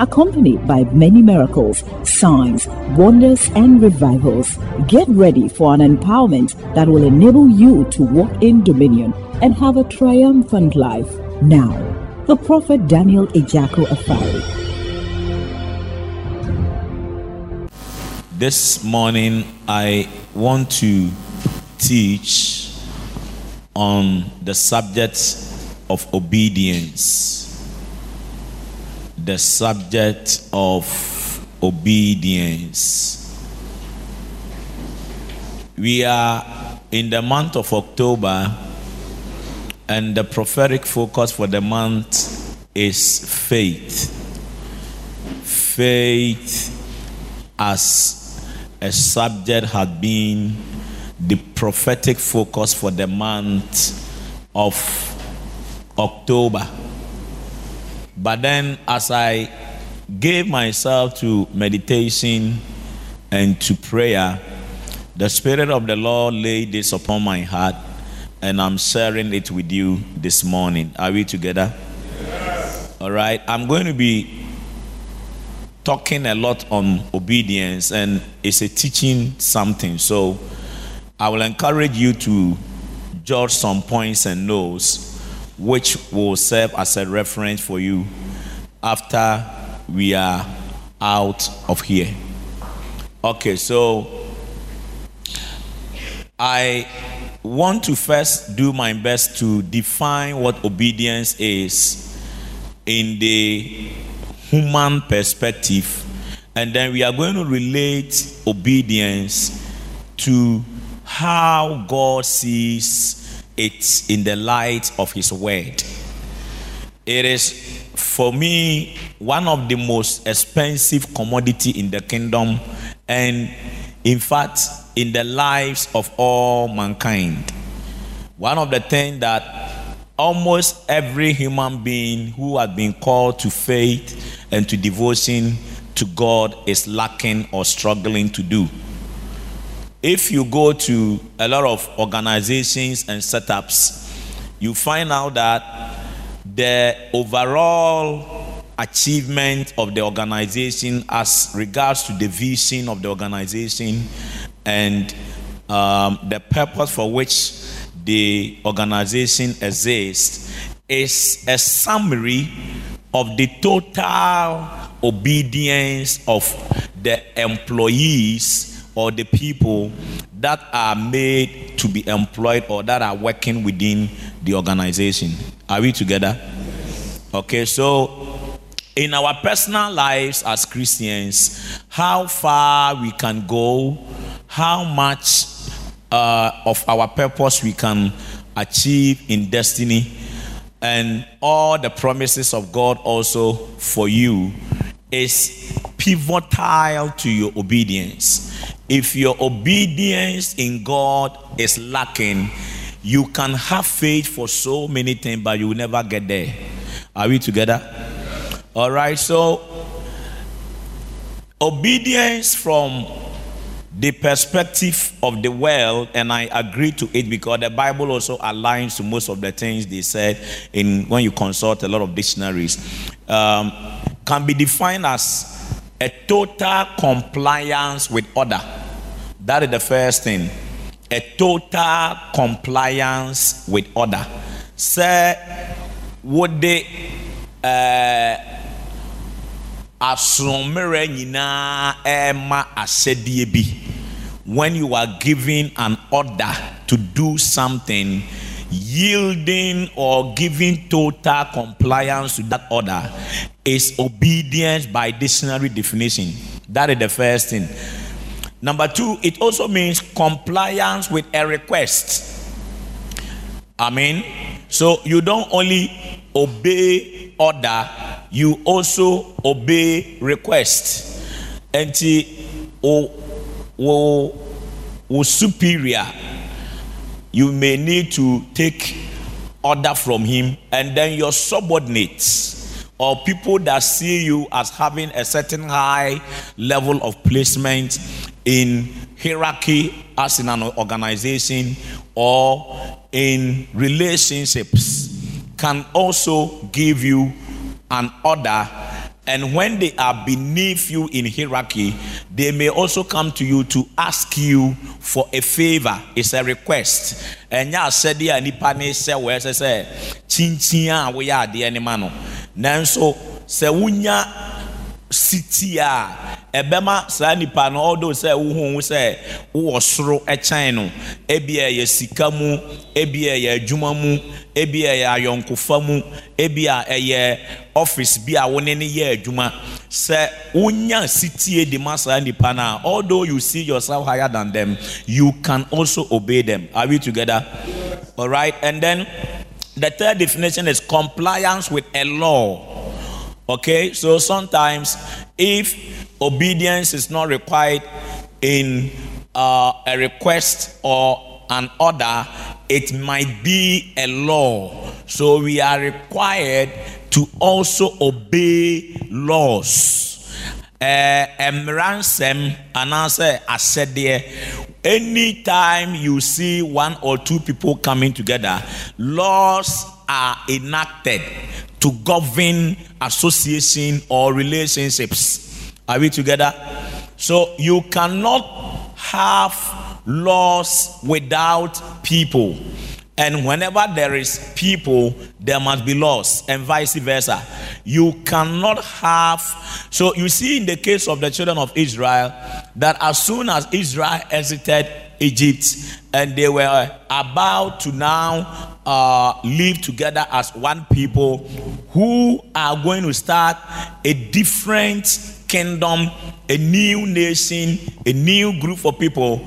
accompanied by many miracles, signs, wonders, and revivals. Get ready for an empowerment that will enable you to walk in dominion and have a triumphant life. Now, the prophet Daniel Ejako Afari. This morning, I want to teach on the subject of obedience the subject of obedience. We are in the month of October, and the prophetic focus for the month is faith. Faith as a subject has been the prophetic focus for the month of October. But then, as I gave myself to meditation and to prayer, the Spirit of the Lord laid this upon my heart, and I'm sharing it with you this morning. Are we together? Yes. All right. I'm going to be talking a lot on obedience, and it's a teaching something. So I will encourage you to jot some points and notes which will serve as a reference for you after we are out of here. Okay, so I want to first do my best to define what obedience is in the human perspective, and then we are going to relate obedience to how God sees it in the light of His Word. It is, for me, one of the most expensive commodity in the kingdom, and in fact, in the lives of all mankind. One of the things that almost every human being who has been called to faith and to devotion to God is lacking or struggling to do if you go to a lot of organizations and setups, you find out that the overall achievement of the organization as regards to the vision of the organization and um, the purpose for which the organization exists is a summary of the total obedience of the employees or the people that are made to be employed or that are working within the organization. Are we together? Okay, so in our personal lives as Christians, how far we can go, how much uh, of our purpose we can achieve in destiny, and all the promises of God also for you is pivotal to your obedience. If your obedience in God is lacking, you can have faith for so many things, but you will never get there. Are we together? All right, so obedience from the perspective of the world, and I agree to it because the Bible also aligns to most of the things they said in when you consult a lot of dictionaries, um, can be defined as a total compliance with order. That is the first thing. A total compliance with order. Say, would they uh, asommerɛ nyinaa ɛma ahyɛdeɛ bi when you are giving an order to do something yielding or giving total compliance to that order is obedience by dictionary definition. That is the first thing. Number two, it also means compliance with a request. I mean, so you don't only obey order, you also obey request. And o, o, o superior you may need to take order from him, and then your subordinates or people that see you as having a certain high level of placement in hierarchy as in an organization or in relationships can also give you an order and when they are beneath you in hierarchy, they may also come to you to ask you for a favor. It's a request. And ya said ya nipa ne se we se se chinchin a ah, we ya de anima no. Nanso se wunya city a ɛbɛma saa nipa no ɔdo sɛ wohu sɛ wowɔ soro ɛkyɛn no. Ebi ɛyɛ sika mu ebi ɛyɛ adwuma mu ebi ɛyɛ ayɔnkofa mu ebi ɛyɛ bi a wone ne yɛ adwuma. Sɛ wonya sitie de ma saa nipa no a although you see yourself higher than them you can also obey them. Are we together? All right and then the third definition is compliance with a law okay so sometimes if obedience is not required in uh, a request or an order, it might be a law. So we are required to also obey laws. Mmeransɛm anaasɛ asɛdeɛ anytime you see one or two people coming together laws are enacted to govern association or relationships are we together? So you cannot have laws without people. And whenever there is people, there must be laws, and vice versa. You cannot have. So you see, in the case of the children of Israel, that as soon as Israel exited Egypt and they were about to now uh, live together as one people who are going to start a different kingdom, a new nation, a new group of people,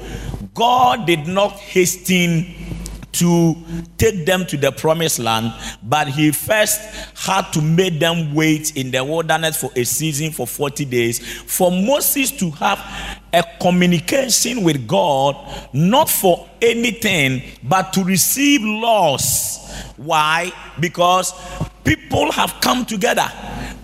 God did not hasten to take them to the promised land, but he first had to make them wait in the wilderness for a season for 40 days for Moses to have a communication with God, not for anything, but to receive laws. Why? Because people have come together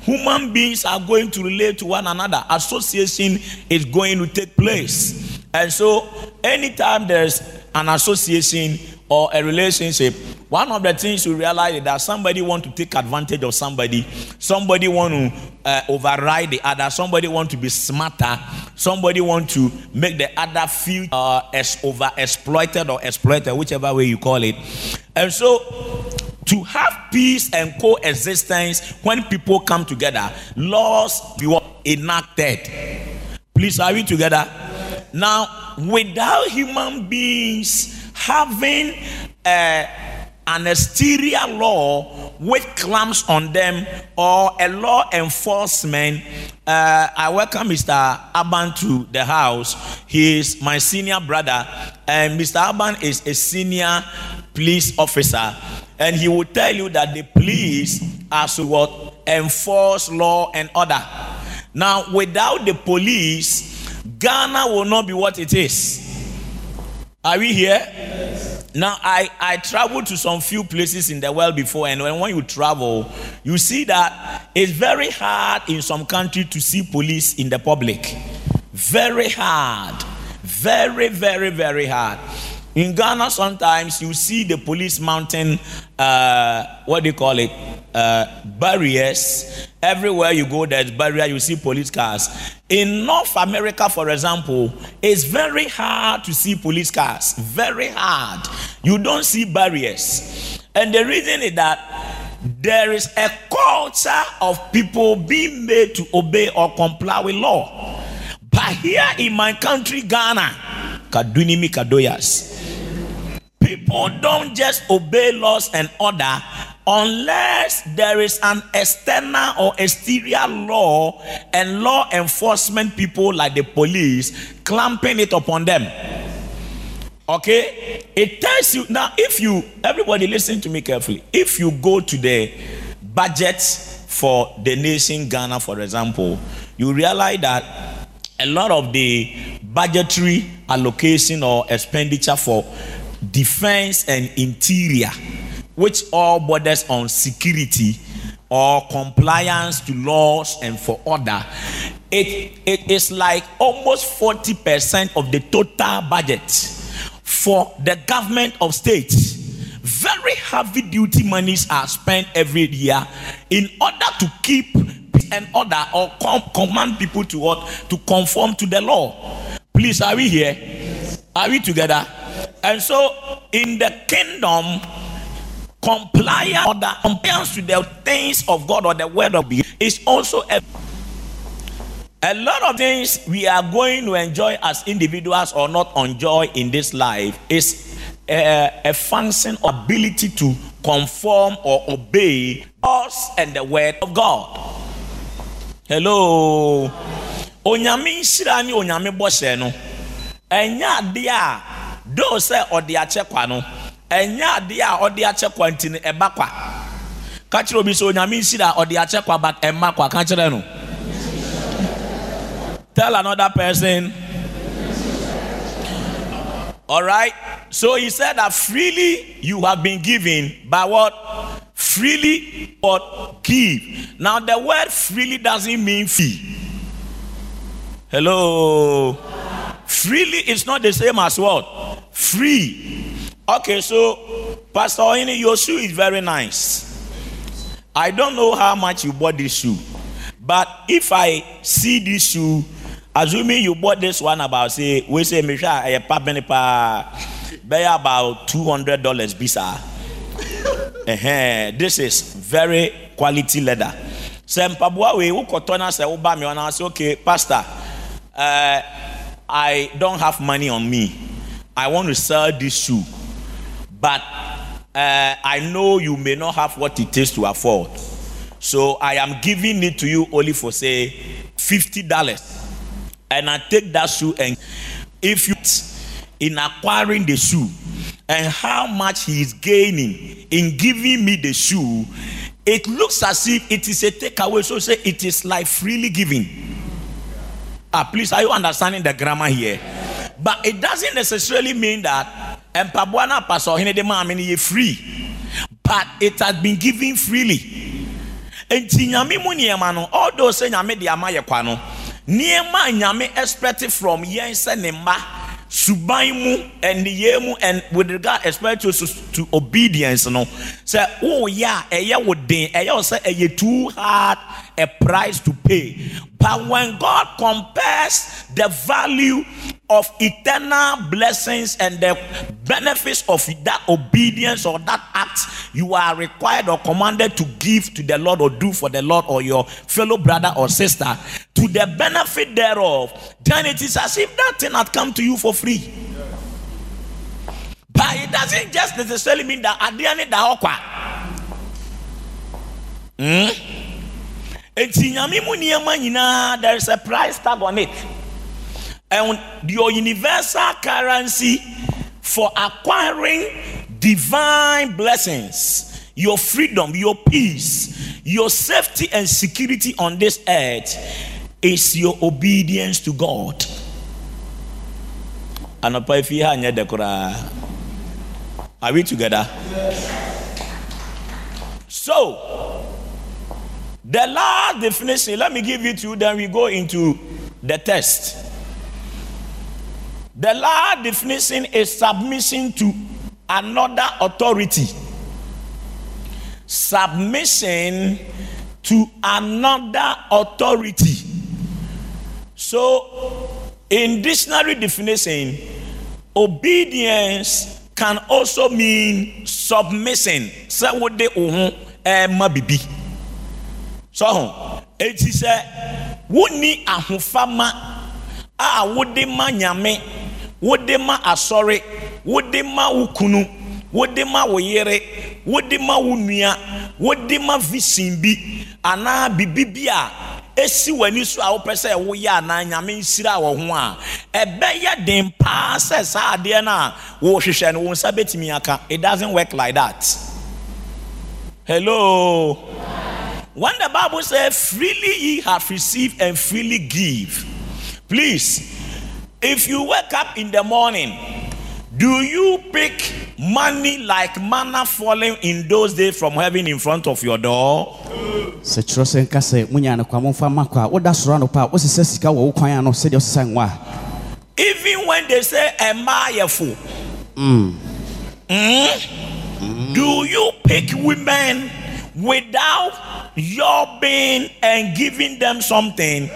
human beings are going to relate to one another. Association is going to take place. And so, anytime there's an association or a relationship, one of the things you realize is that somebody want to take advantage of somebody, somebody want to uh, override the other, somebody want to be smarter, somebody want to make the other feel uh, as over exploited or exploited, whichever way you call it. And so to have peace and coexistence when people come together, laws be enacted. Please, are we together? Now, without human beings having a, an exterior law which clamps on them or a law enforcement, uh, I welcome Mr. Aban to the house. He is my senior brother, and Mr. Aban is a senior police officer and he will tell you that the police are to what enforce law and order. Now, without the police, Ghana will not be what it is. Are we here? Yes. Now, I, I traveled to some few places in the world before, and when, when you travel, you see that it's very hard in some country to see police in the public. Very hard. Very, very, very hard. In Ghana, sometimes you see the police mounting, uh, what do you call it, uh, barriers. Everywhere you go, there's barrier. You see police cars. In North America, for example, it's very hard to see police cars. Very hard. You don't see barriers, and the reason is that there is a culture of people being made to obey or comply with law. But here in my country, Ghana, Kadunimi Kadoyas people don't just obey laws and order unless there is an external or exterior law and law enforcement people like the police clamping it upon them. Okay? It tells you now if you everybody listen to me carefully. If you go to the budget for the nation Ghana for example, you realize that a lot of the budgetary allocation or expenditure for defense and interior, which all borders on security or compliance to laws and for order, it, it is like almost 40% of the total budget for the government of states. Very heavy duty monies are spent every year in order to keep an order or com- command people to what to conform to the law. Please, are we here? Are we together? And so, in the kingdom, compliance or the compliance to the things of God or the word of God is also a a lot of things we are going to enjoy as individuals or not enjoy in this life is a, a function of ability to conform or obey us and the word of God. Hello. Onyame nhyira ne onyame bɔhyɛ no ɛnyɛ adeɛ a doo sɛ ɔde akyɛ kwa no. Ɛnyɛ adeɛ a ɔde akyɛ kwa nti no ɛba kwa. Ka kyerɛ obi sɛ onyame nhyira ɔde akyɛ kwa but ɛma kwa. Ka kyerɛ no tell another person. All so he said that freely you have been given by what? Freely what give. Now the word freely doesn't mean fee. Hello? Freely is not the same as what? Free. Okay so pastor Ohini, your shoe is very nice. I don't know how much you bought this shoe but if i see this shoe assuming you bought this one about say we say me sure a pabene pa be about two hundred dollars bisa uh this is very quality leather. Sɛ mpaboa wei wokɔtɔ na sɛ me ɔna sɛ okay pastor uh, i don't have money on me i want to sell this shoe but uh, i know you may not have what it takes to afford so i am giving it to you only for say fifty dollars and I take that shoe and if you in acquiring the shoe and how much he is gaining in giving me the shoe, it looks as if it is a takeaway. So say it is like freely giving. Ah, please, are you understanding the grammar here? But it doesn't necessarily mean that empabuana pastor hine free, but it has been given freely. Enti nyame mu nneɛma no although sɛ nyame de ama from yɛn sɛ ne mma suban mu ɛniyɛ mu and with regard expect to, to obedience no sɛ woyɛ a ɛyɛ wo den ɛyɛ wo sɛ ɛyɛ too hard a price to pay but when god compares the value of eternal blessings and the benefits of that obedience or that act you are required or commanded to give to the Lord or do for the Lord or your fellow brother or sister to the benefit thereof, then it is as if that thing had come to you for free. But it doesn't just necessarily mean that at the end of the Hmm? There is a price tag on it and your universal currency for acquiring divine blessings, your freedom, your peace, your safety and security on this earth is your obedience to God. Anapa you Are we together? So, the last definition, let me give it to you, then we go into the test. The last definition is submission to another authority. Submission to another authority. So, in dictionary definition, obedience can also mean submission. So, eti sɛ wonni ahofama a wode ma nyame wode ma asɔre wode ma wo kunu wode ma wo yere wode ma wo nua wode ma vision bi anaa bibi bi a esi w'ani so a wopɛ sɛ woyɛ anaa nyame nsira wɔ ho a ɛbɛyɛ den paa sɛ saa adeɛ no a wɔrehwehwɛ no wo nsa bɛtumi aka. It doesn't work like that. Hello when the bible says freely ye have received and freely give please if you wake up in the morning, Do you pick money like manna falling in those days from heaven in front of your door? sɛ kyerɛ sɛ nka sɛ monya no momfa ma kɔ a woda soro anɔpa a wosesɛ sika wɔ wo kwan ano sɛdeɛ wosesa ngo a Even when they say Emayefo, Mm? do you pick women without your being and giving them something?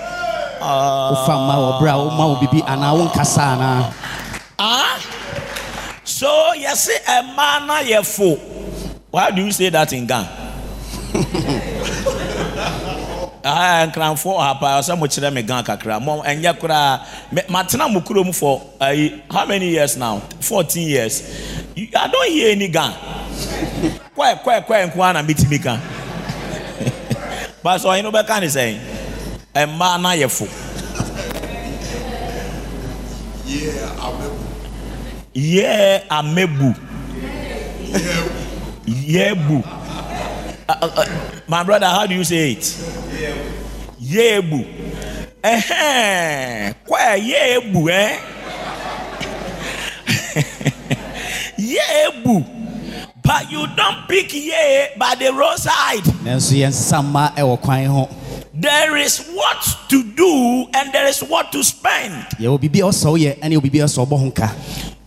wofa ma wɔ berɛ a man wo biribi anaa wonkasa anaa Huh? So you say Emayefo. Eh, Why do you say that in Ghana? Ah, nkranfo hapa sɛ mo kyerɛ me gan kakra. Mo ɛnyɛ koraa matena mo kurom for ayi how many years now? 14 years. I don't hear any gan kɔɛ kɔɛ kɔɛ nko ara na metumi ka. But sɛ ɔhene wobɛka ne sɛn ɛmmaa no ayɛ fo. Yɛ amebu yɛbu Uh, uh, uh, my brother how do you say it? Yebu. Kɔɛ yebu ɛ yebu. But you don't pick ye by the roadside. Nanso yɛnsesa mma ɛwɔ kwan ho. There is what to do and there is what to spend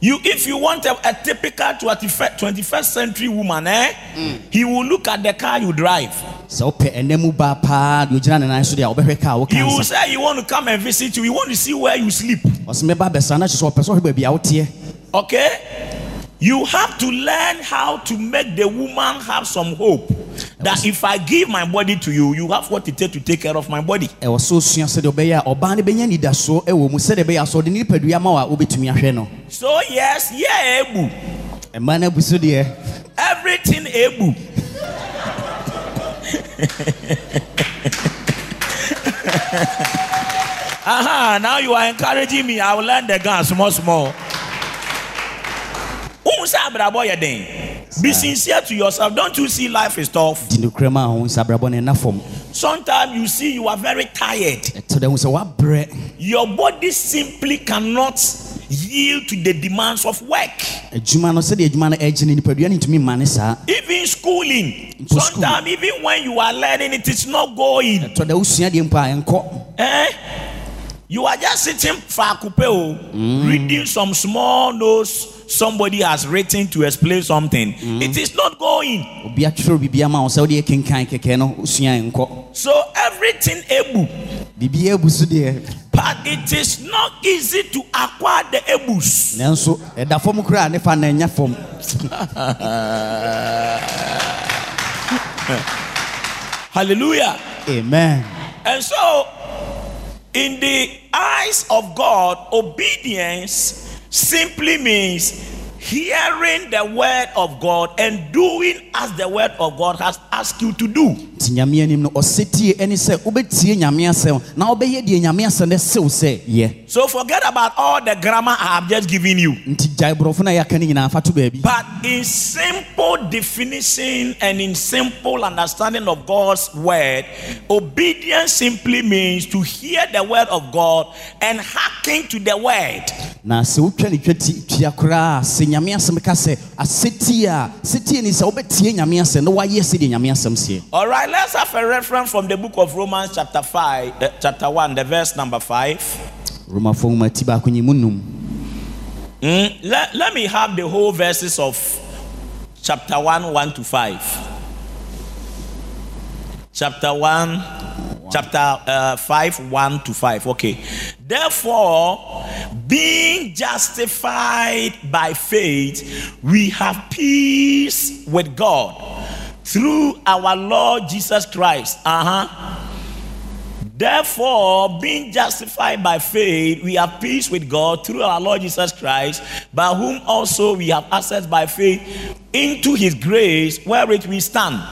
yɛwɔ biribi a ɔsɛ woyɛ ɛne wɔ biribi a ɔsɛ ɔbɔ ho ka you if you want a, a typical 21st 21st century woman eh he will look at the car you drive. Sɛ wopɛ ɛnɛ mu baa paa deɛ ogyina ne nan so deɛ a wobɛhwɛ ka a woka he will nsa. say he want to come and visit you he want to see where you sleep. Ɔsɛ mɛba bɛsa na kyerɛ sɛ ɔpɛ sɛ ɔhwɛ baabi a woteɛ. Okay? You have to learn how to make the woman have some hope. That if I give my body to you, you have what it takes to take care of my body. ɛwɔ sɛ osua sɛdeɛ ɔbɛyɛ a ɔbaa no bɛnya nidasoɔ ɛwɔ mu sɛdeɛ ɛbɛyɛ a sɛ ɔde ne nipadua ma wo a wobɛtumi ahwɛ no So, yes, yeah, Ebu. mmaa no abu so deɛ Everything Ebu. Aha, now you are encouraging me. I will learn the gun small, small. Who say abrabọ yẹ Be sincere to yourself. Don't you see life is tough? di nokorɛ ma a ho oh, nsa abrabɔ no ɛna fam Sometimes you see you are very tired. ɛtɔ dɛ hu sɛ woabrɛ Your body simply cannot yield to the demands of work. Eh, adwuma no sɛdeɛ adwuma no ɛgye no nipadua no ntumi mma ne saa Even schooling. Sometimes, even when you are learning, it is not going. Eh, ɛtɔ dɛ wosua deɛ mpo a ɛnkɔ Eh? You are just sitting fakupeo, reading some small notes somebody has written to explain something. It is not going. So everything able, but it is not easy to acquire the abus. nanso ɛda fam koraa ne fa na ɛnya fam Hallelujah. amen And so, in the eyes of God, obedience simply means hearing the word of God and doing as the word of God has asked you to do. nti nyame anim no ɔsɛtie ɛne sɛ wobɛtie nyame asɛm na wobɛyɛ deɛ nyame asɛm no sew sɛ yɛ So, forget about all the grammar I have just given you. nti gyae borɔfo no a yɛaka no nyinaa fa to baabi But in simple definition and in simple understanding of God's word, obedience simply means to hear the word of God and hearken to the word. Na sɛ wotwa ne twa ti tua koraa a sɛ nyame asɛm ka sɛ a sɛtie ni sɛ wobɛtie nyame asɛm na woayɛ sɛdeɛ nyame asɛm seɛ All right, let's have a reference from the book of Romans, chapter 5, uh, chapter 1, the verse number 5. romafoɔ nwoma ti baako nyi mu num Mm, let, let me have the whole verses of chapter 1, 1 to 5. Chapter 1, chapter uh, 5, 1 to 5. Okay. Therefore, being justified by faith, we have peace with God through our Lord Jesus Christ. Uh huh. Therefore, being justified by faith, we have peace with God through our Lord Jesus Christ, by whom also we have access by faith into his grace, wherewith we stand,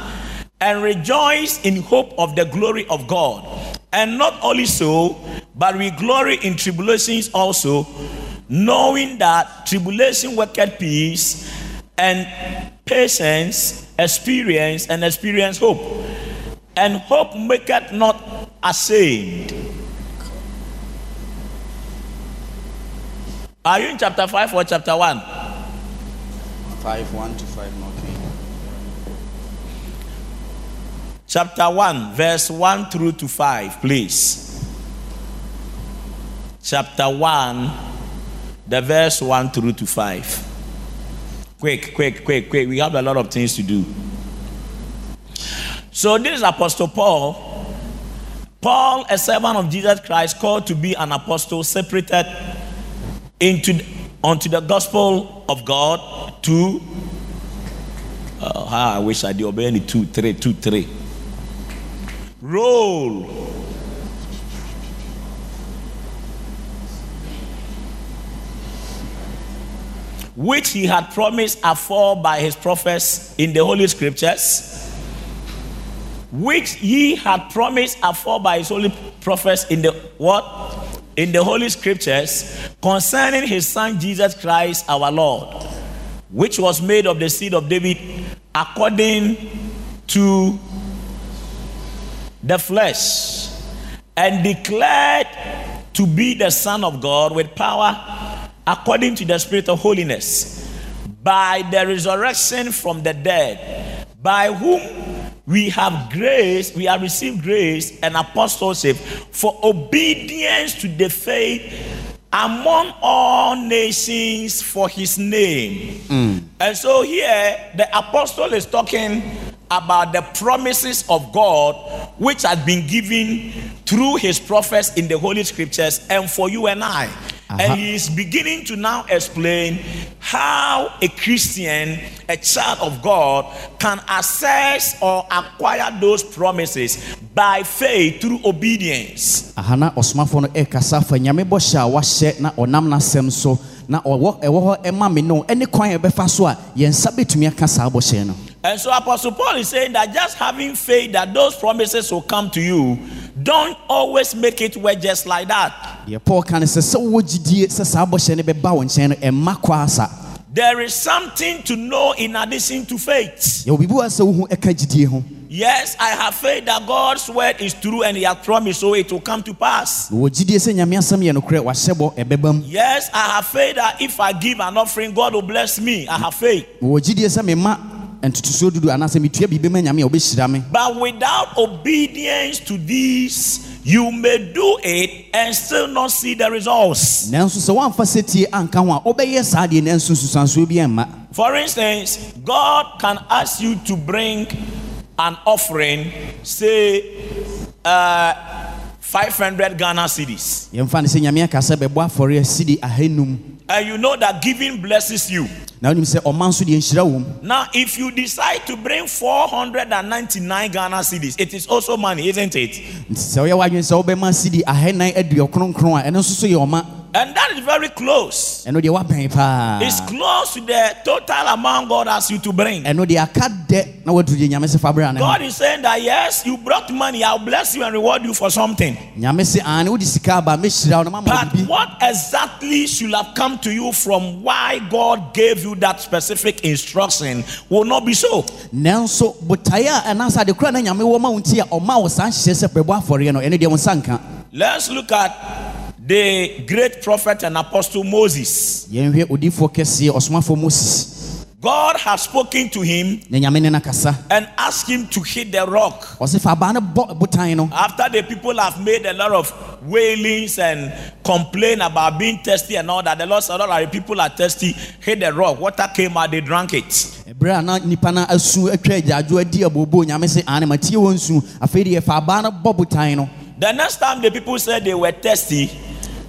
and rejoice in hope of the glory of God. And not only so, but we glory in tribulations also, knowing that tribulation worketh peace, and patience experience, and experience hope. And hope maketh not ashamed. Are you in chapter 5 or chapter 1? 5 1 to 5 Chapter 1, verse 1 through to 5, please. Chapter 1, the verse 1 through to 5. Quick, quick, quick, quick. We have a lot of things to do. So, this is Apostle Paul. Paul, a servant of Jesus Christ, called to be an apostle, separated into unto the gospel of God to. Uh, how I wish I did obey any two, three, two, three. Roll. Which he had promised afore by his prophets in the Holy Scriptures, which he had promised afore by his holy prophets in the what? In the Holy Scriptures concerning his son Jesus Christ our Lord, which was made of the seed of David according to the flesh and declared to be the Son of God with power according to the Spirit of holiness by the resurrection from the dead, by whom we have grace, we have received grace and apostleship for obedience to the faith among all nations for his name. Mm. And so here the apostle is talking about the promises of God which had been given through his prophets in the holy scriptures and for you and I. And uh-huh. he is beginning to now explain how a Christian, a child of God, can access or acquire those promises by faith through obedience. aha na ɔsomafoɔ no ɛrekasa fa nyame bɔhyɛ a wahyɛ na ɔnam n'asɛm so na ɔwɔ ɛwɔ hɔ ɛma me no ɛne kwan a ɛbɛfa so a yɛn nsa aka saa bɔhyɛ no And so Apostle Paul is saying that just having faith that those promises will come to you, don't always make it work just like that. deɛ paul ka no sɛ sɛ wowɔ gyidie sɛ saa bɔhyɛ no bɛba wo nkyɛn no ɛmma kɔ asa There is something to know in addition to faith. yɛwɔ biribi wɔ sɛ wohu ɛka gyidie ho Yes, I have faith that God's word is true and He has promised, so it will come to pass. wɔ gyidie sɛ nyame asɛm yɛ nokorɛ wahyɛ bɔ ɛbɛba mu Yes, I have faith that if I give an offering, God will bless me. I have faith. Wɔ gyidie sɛ mema ntotosoɔ dudu anaasɛ metua biribi ma nyame a wobɛhyira me But without obedience to these, you may do it and still not see the results. nanso sɛ woamfa sɛtie anka ho a wobɛyɛ saa deɛ nanso nsusuansoɔ bi ɛmma For instance, God can ask you to bring an offering, say, uh, 500 Ghana cedis. yɛmfa no sɛ nyame aka sɛ bɛbɔ afɔre asidi ahanum And you know that giving blesses you. Na wonim sɛ ɔma nso deɛ nhyira wɔ mu Now, if you decide to bring 499 Ghana cedis, it is also money, isn't it? Nti sɛ woyɛ w'adwene sɛ wobɛma sidi ahannan aduɔ kronkron a ɛno nso so yɛ ɔma And that is very close. ɛno deɛ woabɛn paa It's close to the total amount God asks you to bring. ɛno deɛ aka dɛ na woaduru deɛ nyame sɛ fa berɛ a ne ho God is saying that yes, you brought money, I'll bless you and reward you for something. nyame sɛ ane wode sika aba mɛhyira wo na mama wo But what exactly should have come to you from why God gave you that specific instruction will not be so. nanso botaeɛ a ɛnaasɛ ade kora na nyame wɔ ma wo nti a ɔma wo saa nhyehyɛ sɛ bɛbɔ afɔreɛ no ɛno deɛ wo nsa nka Let's look at the great prophet and apostle Moses. yɛnhwɛ odiyifoɔ kɛseɛ ɔsomafoɔ moses God had spoken to him na nyame ne no kasa and asked him to hit the rock. ɔse fa abaa no bɔ botan no After the people have made a lot of wailings and complain about being thirsty and all that, the Lord said, All right, people are thirsty, hit the rock. Water came out, they drank it. ɛberɛ na nnipa no asu atwa agyaadwo adi abooboo nyame sɛ ane matie wɔ nsu afei fa abaa no bɔ no The next time the people said they were thirsty,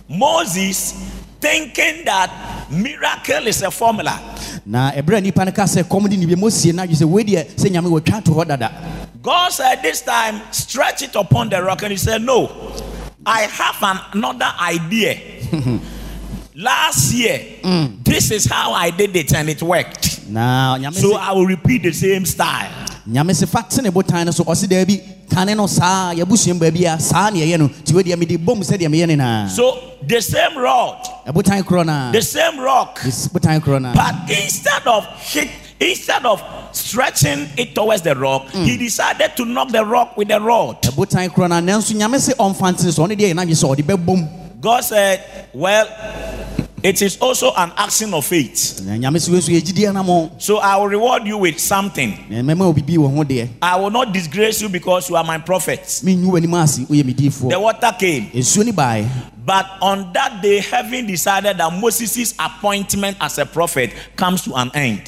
Moses, thinking that miracle is a formula, na ɛberɛ a nnipa no ka sɛ kɔm de ne bi mosie no adwe sɛ wei deɛ sɛ nyame wɔtwa to hɔ dada God said this time, stretch it upon the rock. And he said, No, I have an, another idea. Last year, mm. this is how I did it and it worked. na nyame So I will repeat the same style. nyame sɛ fa te ne botan so ɔse daabi kane no saa yɛabusuam baabi a saa ne ɛyɛ no nti wei deɛ mede bom sɛdeɛ meyɛ ne naa. So the same rod, ɛbotan korɔ no the same rock, botan korɔ no but instead of hit, instead of stretching it towards the rock, mm. he decided to knock the rock with the rod. ɛbotan korɔ no a nanso nyame sɛ ɔmfa ntene so ɔne deɛ yɛ sɛ ɔde bɛbom. God said, Well, it is also an action of faith. na nyame sɛ wei nso yɛgyidie anamɔ So I will reward you with something. na mɛma obibi wɔ ho deɛ I will not disgrace you because you are my prophet. menwu w'anim ase woyɛ me The water came. Nsuo ni baeɛ But on that day, heaven decided that Moses' appointment as a prophet comes to an end.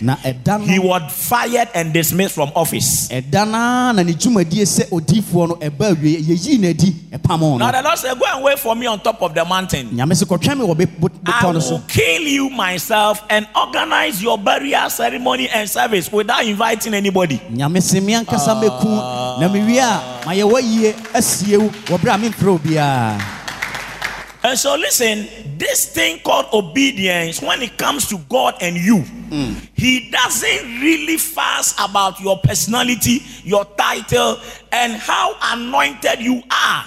He was fired and dismissed from office. ɛda naa na ne dwumadie sɛ odiifoɔ no ɛba awie yɛyii no adi ɛpam Now the Lord said, Go and wait for me on top of the mountain. nyame sɛ kɔtwɛn me wɔ be- bo- I will kill you myself and organize your burial ceremony and service without inviting anybody. nyame And so, listen, this thing called obedience, when it comes to God and you, He doesn't really fuss about your personality, your title, and how anointed you are.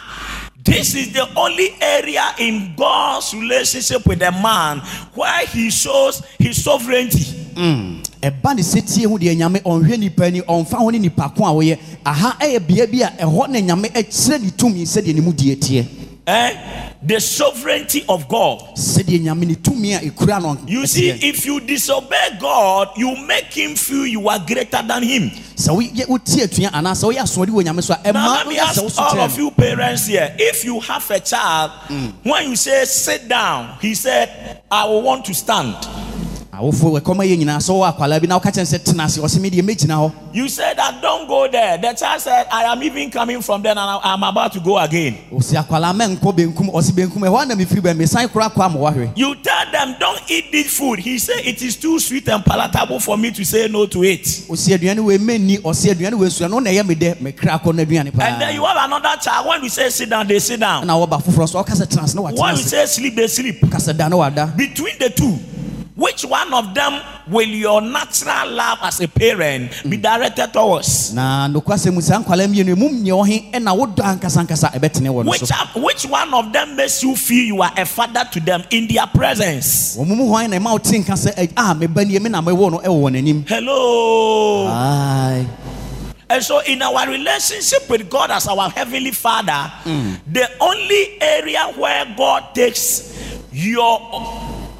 This is the only area in God's relationship with a man where He shows His sovereignty. ɛba ne ho deɛ nyame ɔnhwɛ nipa ni ɔmfa ho ne nipa ko a wɔyɛ aha ɛyɛ bea bi a ɛhɔ ne nyame ɛkyerɛ ne tumi sɛdeɛ ne mu die teɛ Eh? The sovereignty of God. sɛdeɛ nyame ne tumi a ɛkura no You see, if you disobey God, you make him feel you are greater than him. sɛ woyɛ- wotie atua anaasɛ woyɛ asoɔde wɔ nyame so a Now, let me ask sɛ wo so all of you parents here if you have a child, when you say sit down, he said, I will want to stand. Awofo ɛkɔma yɛ nyinaa sɛ wowɔ akwalaa bi na woka kyɛn sɛ tena ase ɔse me deɛ mɛgyina hɔ You said that don't go there. The child said, I am even coming from there and I- I'm about to go again. ɔsi akwalaa mɛnkɔ benkum ɔse benkum ɛhɔ na mefiri bɛ mesan kora kɔ ama wahwɛ You tell them, don't eat this food. He said, it is too sweet and palatable for me to say no to it. ɔsi aduane wei mɛnni ɔse aduane wei sua no na ɛyɛ me dɛ mekra kɔ no aduane And then you have another child. When we say sit down, they sit down. na wɔba foforɔ so ɔka sɛ tena ase na When we say sleep, they sleep. ɔka sɛ da na wada Between the two, which one of them will your natural love as a parent be mm. directed towards? na nokwa sɛ mu saa nkwalaa mmienu mu nyɛ wɔ he ɛna wodɔ ankasa ankasa ɛbɛtene wɔ Which, which one of them makes you feel you are a father to them in their presence? wɔn mu hwan na ɛma wote nka sɛ eh, ɛ- a ah, meba nie me na mɛwɔ no ɛwɔ eh, wɔn anim Hello. Aye. And so, in our relationship with God as our Heavenly Father, mm. the only area where God takes your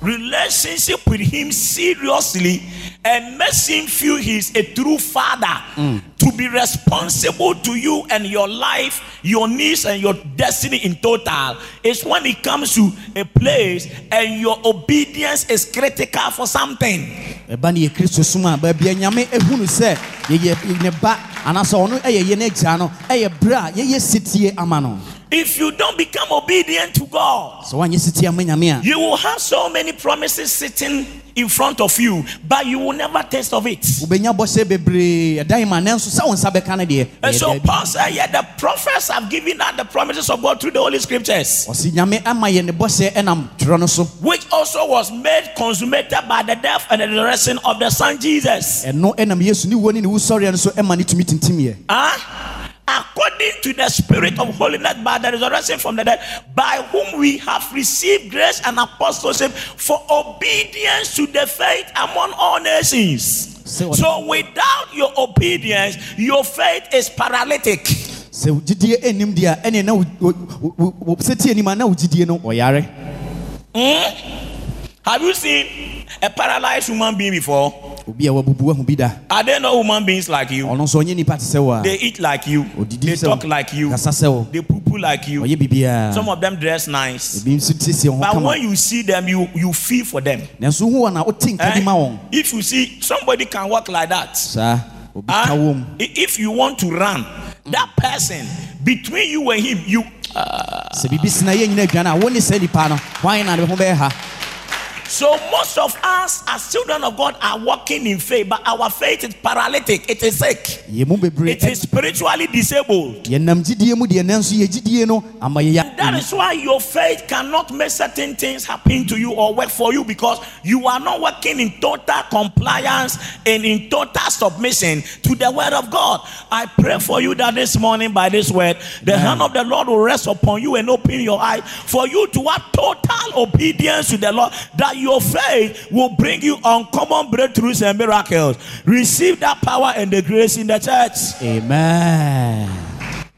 relationship with Him seriously and makes Him feel He's a true Father. To be responsible to you and your life, your needs, and your destiny in total is when it comes to a place and your obedience is critical for something. ɛba ne yɛ kristo som a baabi a nyame ehunu sɛ yɛyɛ ne ba anaasɛ ɔno ɛyɛ yɛ n'agya no ɛyɛ berɛ a yɛyɛ sitie ama no If you don't become obedient to God, sɛ woanyɛ sitie ama nyame a You will have so many promises sitting in front of you, but you will never taste of it. wobɛnya bɔhyɛ bebree ɛdan ma nanso sɛ wo nsa bɛka no deɛ And so. Paul said, Yeah, the prophets have given us the promises of God through the Holy Scriptures, ɔse nyame ama yɛ ne bɔhyɛ ɛnam twerɛ no so which also was made consummated by the death and the resurrection of the Son Jesus. ɛno ɛnam yesu ne wuo ne ne wusɔreɛ no so ɛma ne tumi tintimyɛ Huh? Ah? According to the spirit of holiness by the resurrection from the dead, by whom we have received grace and apostleship for obedience to the faith among all nations. Say? So without your obedience, your faith is paralytic. sɛ wo anim deɛ a ɛne na wo- wo- wo- wo- sɛ tie anim a na wo no ɔyare hmm? Have you seen a paralyzed human being before? obi a wabubu ahu Are there no human beings like you? ɔno nso ɔnyɛ nipa te sɛ wo a They eat like you. They talk like you. kasa sɛ wo They poo poo like you. Some of them dress nice. ebi nso siesie wɔn ho But when you see them, you, you feel for them. nanso hu wɔ na wote nka bi Eh? If you see somebody can walk like that, saa obi ka wɔ mu i- if you want to run, that person between you and him, you sɛ so most of us as children of God are walking in faith, but our faith is paralytic, it is sick, yɛ mu bebree it is spiritually disabled. yɛnam gyidie mu deɛ nanso yɛ gyidie no ama yɛyɛ That is why your faith cannot make certain things happen to you or work for you because you are not working in total compliance and in total submission to the word of God. I pray for you that this morning by this word, the hand of the Lord will rest upon you and open your eyes for you to have total obedience to the Lord, that your faith will bring you uncommon breakthroughs and miracles. Receive that power and the grace in the church. amen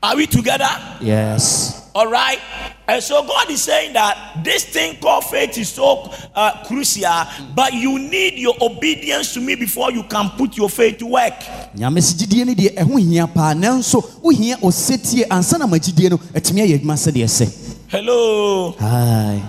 Are we together? yes All right. And so God is saying that this thing called faith is so uh, crucial, but you need your obedience to me before you can put your faith to work. nyame se gyidie no deɛ ɛho hia paa nanso wohia ɔsetie ansa na ma gyidie no atumi ayɛ adwuma sɛdeɛ sɛ Hello. Hi.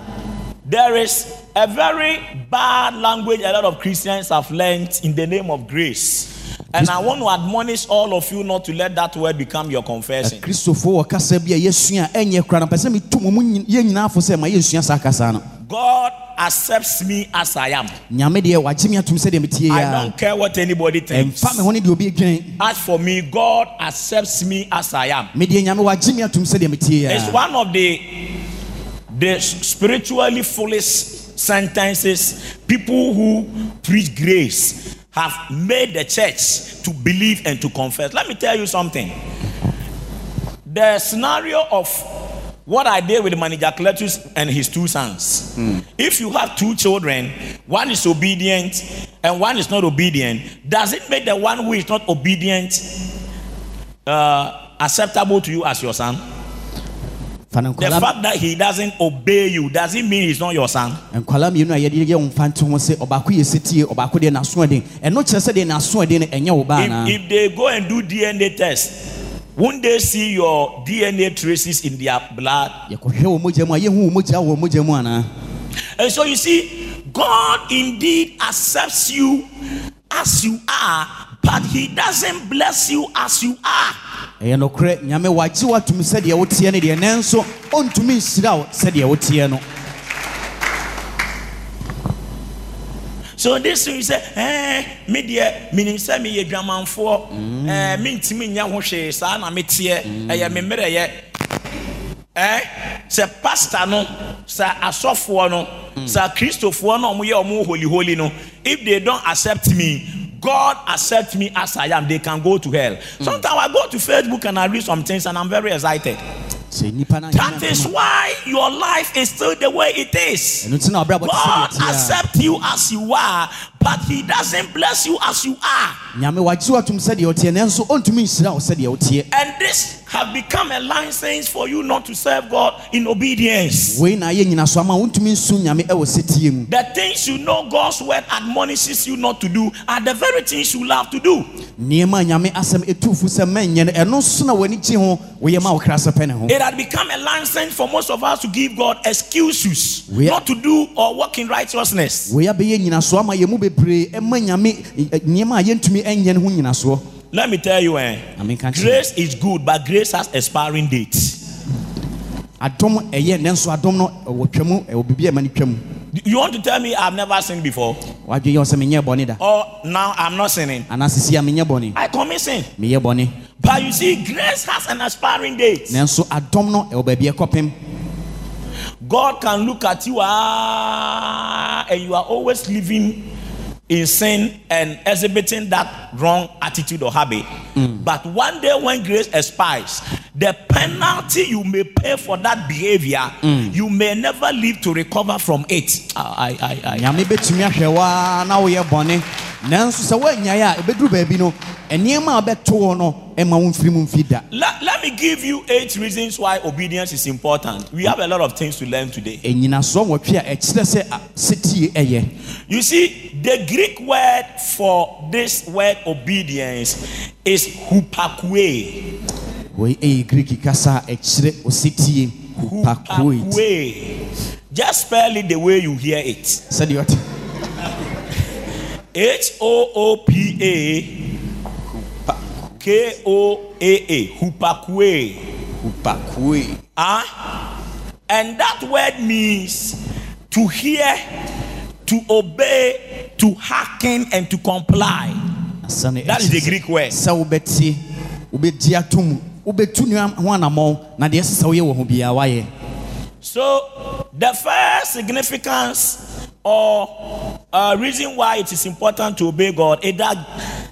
There is a very bad language a lot of Christians have learned in the name of grace. And I want to admonish all of you not to let that word become your confession. kristofoɔ wɔ kasa bi a yɛsua a ɛnyɛ kora no pɛ sɛ metu mo mu nyi- yɛn nyinaa fo sɛ ma yɛnsua saa kasa no God accepts me as I am. nyame deɛ wagye me atom sɛdeɛ metie I don't care what anybody thinks. ɛmfa me ho ne deɛ obi adwene As for me, God accepts me as I am. medeɛ nyame wagye me atom sɛdeɛ metie It's one of the the spiritually foolish sentences people who preach grace have made the church to believe and to confess. Let me tell you something. The scenario of what I did with manager Cletus and his two sons. If you have two children, one is obedient and one is not obedient, does it make the one who is not obedient uh, acceptable to you as your son? The fact that he doesn't obey you doesn't mean he's not your son. nkwala mmienu a yɛde yɛ wo mfa nto ho sɛ ɔbaako yɛ setie ɔbaako deɛ n'asoɔden ɛno kyerɛ sɛ deɛ n'asoɔden no ɛnyɛ wo ba anaa If, they go and do DNA test, won't they see your DNA traces in their blood? yɛkɔhwɛ wɔ mogya mu a yɛhu wɔ mogya wɔ mogya mu anaa And so you see, God indeed accepts you as you are, but He doesn't bless you as you are. ɛyɛ nokorɛ nyame wagye woatom sɛdeɛ woteɛ no deɛ nanso ɔntumi nhyira wo sɛdeɛ woteɛ no. So this thing you say, eh, me deɛ menim sɛ meyɛ dwamanfoɔ eh, mentimi nyɛ ho hwee. Saa na meteɛ. Ɛyɛ me mmerɛyɛ. Eh, sɛ pastor no sɛ asɔfoɔ no sɛ kristofoɔ no a ɔmoyɛ ɔmo holy holy no if they don't accept me God accept me as I am they can go to hell. Sometimes I go to Facebook and I read some things and I'm very excited. Sɛ nnipa no that is why your life is still the way it is. Ɛno nti na ɔbrɛ God accept you as you are, but He doesn't bless you as you are. nyame wagye woatom sɛdeɛ woteɛ nanso ɔntumi nhyira wo sɛdeɛ woteɛ And this have become a license for you not to serve God in obedience. wei na ayɛ nyinaso ama wontumi nso nyame ɛwɔ sɛtie mu The things you know God's word admonishes you not to do are the very things you love to do. nneɛma a nyame asɛm ɛtufo sɛ mɛnyɛ no ɛno so na w'ani gye ho woyɛ ma wo kra sɛ pɛ ne ho It had become a license for most of us to give God excuses not to do or walk in righteousness. Bebree ɛma nyame nneɛma a yɛntumi ɛnyɛ no ho nyinasoɔ Let me tell you, eh, grace is good, but grace has expiring dates. adom ɛyɛ nanso adom no ɛwɔ twam ɛwɔ biribi a ɛma no twam You want to tell me I've never sinned before? wadwe yɛ wo sɛ menyɛ bɔne da Or now I'm not sinning? anaa sisi a menyɛ bɔne I commit sin. meyɛ bɔne But you see, grace has an expiring date. nanso adom no ɛwɔ baabi ɛkɔpem God can look at you ah, and you are always living in sin and exhibiting that wrong attitude or habit. Mm. But one day when grace expires, the penalty you may pay for that behavior, mm. you may never live to recover from it. Ah, I, I, I, nyame bɛtumi ahwɛ waa na woyɛ bɔne nanso sɛ woannyae a ɛbɛduru baabi no nneɛma a wobɛto hɔ no ɛma wo mfiri mu mfi da Let, let me give you eight reasons why obedience is important. We have a lot of things to learn today. ɛnyinasoɔ nwɔtwe a ɛkyerɛ sɛ setie ɛyɛ You see, the Greek word for this word obedience is hupakue. Wei ɛyɛ greek kasa a ɛkyerɛ osetie hupakoit Just spell it the way you hear it. sɛdeɛ ɔte H O O P A K O A A. Hupakue. hupakoi Ah, and that word means to hear, to obey, to hearken, and to comply. That is the Greek word. sɛ wobɛtie wobɛdi atom wobɛtu nnuam ho anammɔn na deɛ ɛsɛ woyɛ wɔ ho biara woayɛ So, the first significance or uh, reason why it is important to obey God is that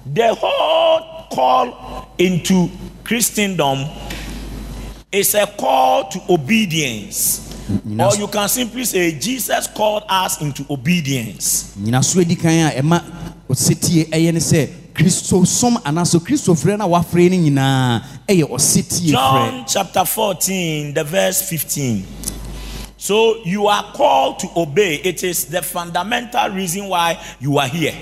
the whole call into Christendom is a call to obedience. Or you can simply say, Jesus called us into obedience. nyinaso adi kan a ɛma osetie ɛyɛ ne sɛ kristo som anaasɛ kristo frɛ no a wafrɛ no nyinaa ɛyɛ ɔsetie frɛ John chapter 14, the verse 15. So you are called to obey. It is the fundamental reason why you are here.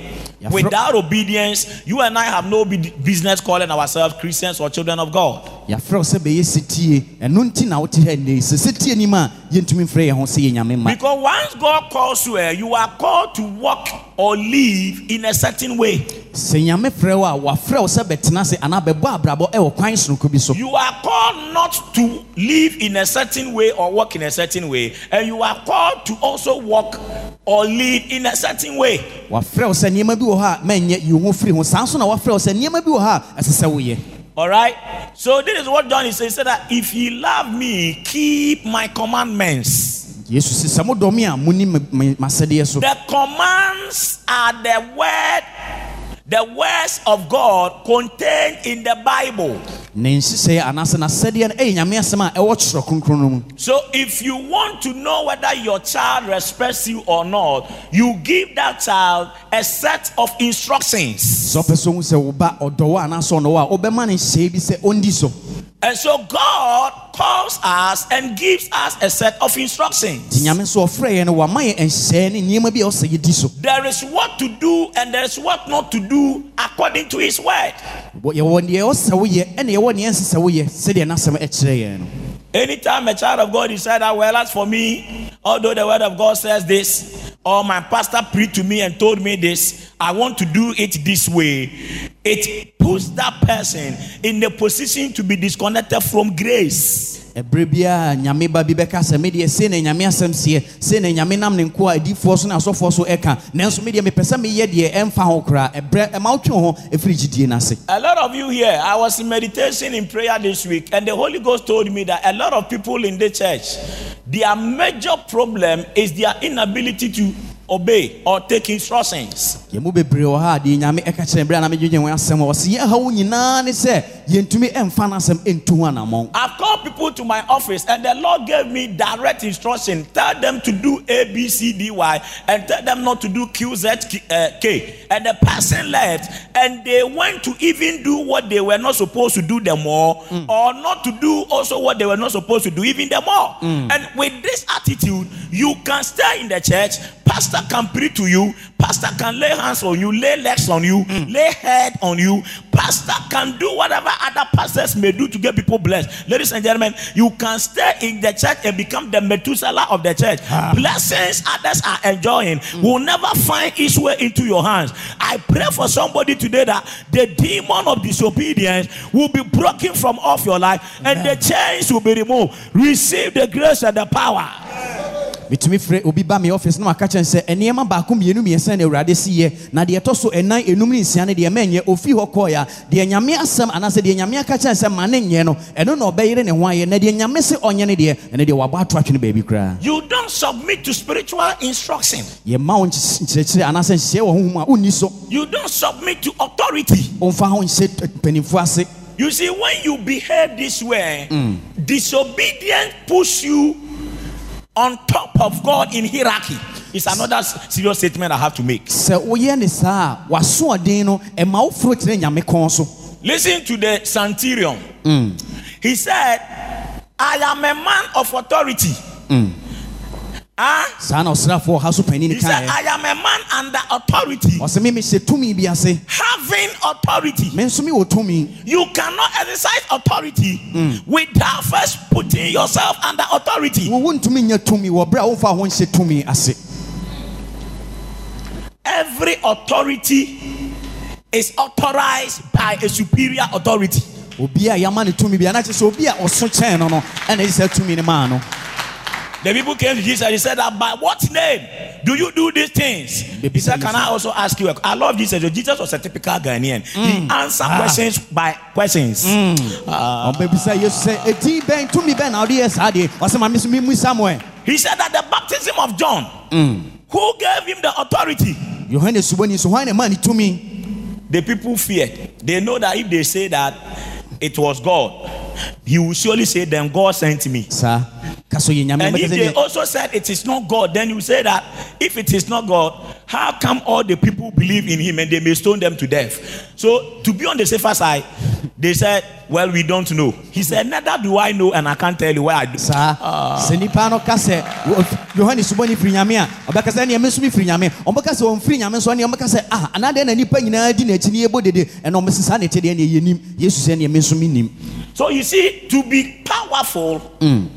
Without obedience, you and I have no business calling ourselves Christians or children of God. Yɛafrɛ wo sɛ bɛyɛ setie. Ɛno nti na wote ha nnɛ sɛ setie nim a yɛntumi mfrɛ yɛn ho sɛ yɛ nyame mma. Because once God calls you, eh, you are called to walk or live in a certain way. sɛ nyame frɛ wo a wafrɛ wo sɛ bɛtena ase anaa bɛbɔ abrabɔ ɛwɔ kwan sononko bi so. You are called not to live in a certain way or walk in a certain way, and you are called to also walk or live in a certain way. wafrɛ wo sɛ nneɛma bi wɔ hɔ a mɛnyɛ yi wo ho firi ho. Saa nso na wafrɛ wo sɛ nneɛma bi wɔ hɔ a ɛsɛ sɛ woyɛ All right. So this is what John is saying. He said that if ye love me, keep my commandments. yesu sɛ sɛ modɔ me a moni me- me- The commands are the word, the words of God contained in the Bible. ne nhyehyɛeɛ anaasɛ n'asɛdeɛ no ɛyɛ nyame asɛm a ɛwɔ kyerɛ kronkron no mu So if you want to know whether your child respects you or not, you give that child a set of instructions. Sɛ ɔpɛ sɛ ohu sɛ wo ba ɔdɔ wo anaasɛ ɔnɔ wo a wobɛma no nhyehyɛe bi sɛ ɔndi so And so God calls us and gives us a set of instructions. nyame nso ɔfrɛ yɛn no wama yɛ nhyehyɛe ne nneɛma bi a ɔsɛ yɛdi so There is what to do and there is what not to do according to His word. Wɔ- yɛwɔ deɛ ɛwɔ sɛ woyɛ ɛne yɛwɔ deɛ ɛnsɛ sɛ woyɛ sɛdeɛ n'asɛm ɛkyerɛ yɛn no Anytime a child of God decides that, well, as for me, although the word of God says this, or my pastor preached to me and told me this, I want to do it this way, it puts that person in the position to be disconnected from grace. Ɛberɛ nyame ba bi bɛka sɛ medeɛ nyame asɛm seɛ. Nyame nam ne nko a adifoɔ so ne asɔfoɔ so ɛka. Nanso medeɛ mepɛ sɛ meyɛ deɛ ɛmfa ho koraa ɛberɛ ɛma wotwe ho ɛfiri gyidie no ase A lot of you here, I was in meditation in prayer this week, and the Holy Ghost told me that a lot of people in the church, their major problem is their inability to obey or take instructions. bebree wɔ ha nyame ɛka kyerɛ berɛ a na medwedwe ho asɛm a ɔse yɛha wo nyinaa ne sɛ yɛntumi ɛmfa no asɛm ɛntu ho anammɔn I've called people to my office and the Lord gave me direct instruction. Tell them to do A, B, C, D, Y, and tell them not to do Q, Z, K. uh, K. And the person left and they went to even do what they were not supposed to do the more, or not to do also what they were not supposed to do even the more. And with this attitude, you can stay in the church, pastor can preach to you, pastor can lay hands on you, lay legs on you, lay head on you, pastor can do whatever other pastors may do to get people blessed. Ladies and gentlemen, you can stay in the church and become the Methuselah of the church. Blessings others are enjoying will never find its way into your hands. I pray for somebody today that the demon of disobedience will be broken from off your life and the chains will be removed. Receive the grace and the power. metumi frɛ obi ba me office na maka kyɛn sɛ nneɛma baako mmienu mmiɛnsa na awurade si yɛ na deɛ ɛtɔ so ɛnan enum ne nsia no deɛ mɛnyɛ ofi hɔ kɔɔɛ a deɛ nyame asɛm anaasɛ deɛ nyame aka kyɛn sɛ ma ne nyɛ no ɛno na ɔbɛyere ne ho ayɛ na deɛ nyame se ɔnyɛ no deɛ ɛno deɛ wabɔ ato atwene baabi koraa You don't submit to spiritual instruction. yɛma wo nkye- nkyerɛkyerɛ anaasɛ nhyehyɛ wɔ honhom a wonni so You don't submit to authority. ɔmfa ho nhyɛ mpanimfoɔ ase You see, when you behave this way, mm. disobedience push you on top of God in hierarchy. It's another serious statement I have to make. sɛ woyɛ ne saa w'asoɔden no ɛma woforo kyerɛ nyame kɔn so Listen to the centurion. He said, I am a man of authority. Ah, saa na ɔsraafoɔ ɔha so ne said, kaeɛ I am a man under authority. ɔsɛ me mehyɛ tumi bi ase Having authority. me nso mewɔ tumi You cannot exercise authority without first putting yourself under authority. wo wontumi nyɛ tumi wɔ berɛ a womfa ho nhyɛ tumi ase authority is authorized by a superior authority. obi a yɛama ne tumi bi anakyɛ sɛ obi a ɔso kyɛn no no ɛna ɛde sɛ tumi no maa no The people came to Jesus and he said that by what name do you do these things? He said, Can I also ask you? a-" I love Jesus. Jesus was a typical Ghanaian. He mm. answered ah. questions by questions. Mm. Ah. ɔbɛbisa yesu sɛ ɛti bɛn tumi bɛn na wode yɛ saa deɛ ɔsɛ ma me so memu He said that the baptism of John, mm. who gave him the authority, yohane subɔni so hwan na ma ne tumi the people feared. They know that if they say that it was God, he will surely say, Then God sent me. saa ka so yɛ nyame And if they also said it is not God, then you say that if it is not God, how come all the people believe in him and they may stone them to death? So to be on the safer side, they said, Well, we don't know. He said, Neither do I know, and I can't tell you where I do. saa sɛ nipa no ka sɛ wo- yohane subɔne firi nyame a ɔbɛka sɛ neɛ me nso mefiri nyame ɔmbɛka sɛ ɔmfiri nyame nso neɛ ɔmbɛka sɛ ah anadeɛ na nipa nyinaa di n'akyi ne yɛbɔ dede ɛna ɔmɛ sɛ saa ne ɛkyɛ deɛ neɛ yɛnim yesu sɛ neɛ me nso menim So you see, to be powerful, mm.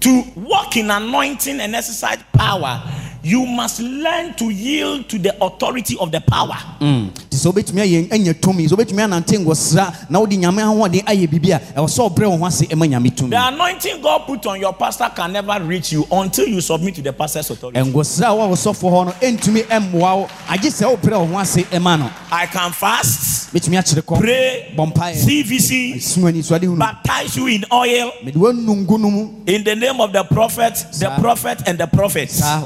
to walk in anointing and exercise power, you must learn to yield to the authority of the power. Mm. nti sɛ wobɛtumi ayɛ anya tumi sɛ wobɛtumi anante ngɔsra na wode nyame ahoɔden ayɛ biribi a ɛwɔ sɛ ɔbrɛ wo ho ase ɛma nyame tumi. The anointing God put on your pastor can never reach you until you submit to the pastor's authority. ngɔsra a wɔwɔ sɔfoɔ hɔ no ɛntumi ɛmmoa wo. Agye sɛ wobrɛ wo ho ase ɛma no. I can fast, mɛtumi akyere kɔ pray, bɔ CVC, sum suade hunu baptize you in oil. Mede woanu ngu no mu. In the name of the prophet, the prophet, and the prophets. saa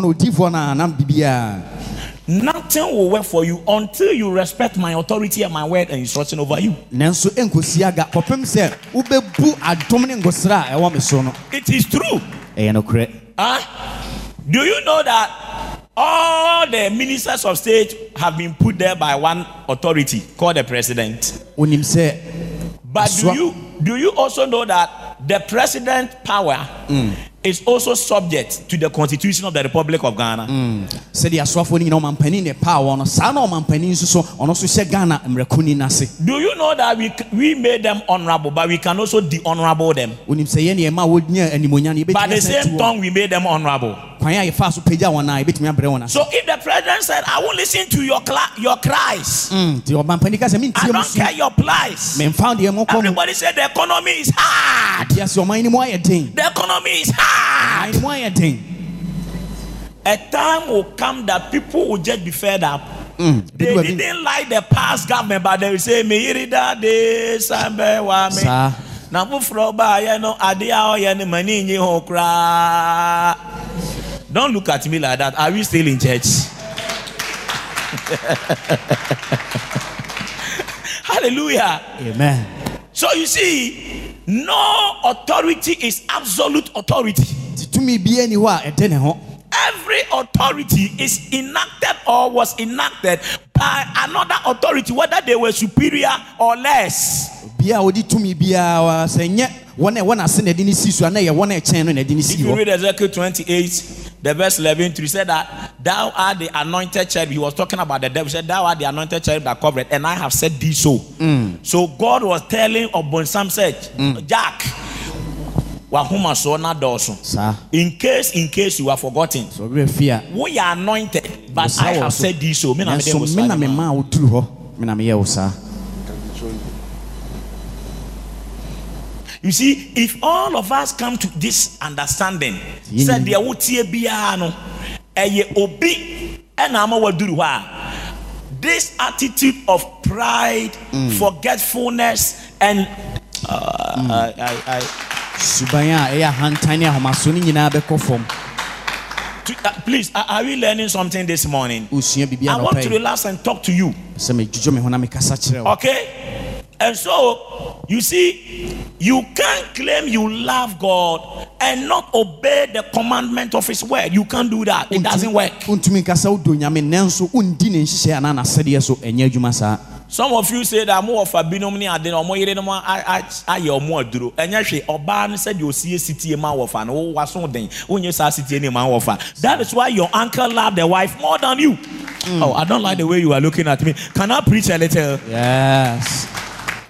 odiifoɔ no odiifoɔ no a na biribiaa Nothing will work for you until you respect my authority and my word and instruction over you. nanso ɛnkɔsi aga kɔpem sɛ wobɛbu adom ne ngɔsra a ɛwɔ me so no It is true. ɛyɛ nokorɛ Huh? Do you know that all the ministers of state have been put there by one authority called the president? wonim sɛ But do you do you also know that the president power is also subject to the constitution of the Republic of Ghana? sɛdeɛ asoafoɔ no nyina ɔmampani ne paa wɔ no saa na ɔmampani nso so ɔno nso hyɛ ghana mmarakoni no ase Do you know that we we made them honorable, but we can also de-honorable them? wonim sɛ yɛne ɛma wɔnya animonya no By the yɛbɛtumi same asa tongue, we made them honorable. kwan a yɛfaa so pagya wɔn a yɛbɛtumi abrɛ wɔn ase. So if the president said, "I won't listen to your cla- your cries, Mm, nti ɔmampani ka sɛ I mentie mu don't so care your plies," memfa deɛ mɔkɔ mu. Everybody said the economy is hard. ɔman no mu ayɛ den The economy is hard. mu ayɛ den A time will come that people will just be fed up. They Ebi didn't like the past government, but they will say, "Me irida de sambe wa me." Na foforɔ ba yɛ no ade a ɔyɛ no mani nyi ho koraa. Don't look at me like that. Are we still in church? Hallelujah. amen So you see, no authority is absolute authority. nti tumi biara ni hɔ a ɛde Every authority is enacted or was enacted by another authority, whether they were superior or less. Bia a wɔde tumi biara sɛ nyɛ wɔn a ɛwɔ n'ase na ɛde ne si a yɛ wɔn a ɛkyɛn no na ɛde ne If you read Ezekiel 28, the verse 11 through, said that thou art the anointed cherub. He was talking about the devil. He said, Thou art the anointed cherub that covered, and I have said thee so. Mm. So God was telling Obonsam said, mm. Jack, wahoma so na dɔɔso. In case, in case you are forgotten, sɛ ɔwerɛ fi a we are anointed, but I have so. said this so. Me na me de me ma. maa woturu hɔ me na meyɛ wo saa You see, if all of us come to this understanding, said deɛ wotie biara no, ɛyɛ obi waduru this attitude of pride, forgetfulness, and uh, I, I, I, suban a ɛyɛ ahantan ne ahomaso no nyinaa bɛkɔ fam to- uh, please, are, are we learning something this morning? I want to relax and talk to you. sɛ medwodwo me ho na mekasa kyerɛ wo Okay? And so, you see, you can't claim you love God and not obey the commandment of His word. You can't do that. It doesn't work. wontumi nkasa wodɔ nyame nanso wondi ne nhyehyɛ anaa n'asɛdeɛ so ɛnyɛ adwuma saa Some of you say that mo wɔfa binom ne ade na ɔmo yere no mo a- a- ayɛ ɔmo aduro. Ɛnyɛ hwɛ ɔbaa no sɛdeɛ osie sitie ma wɔfa no waso den. Wonyɛ saa sitie ne ma. That is why your uncle loved the wife more than you. Mm. Oh, I don't like the way you are looking at me. Can I preach a little? yes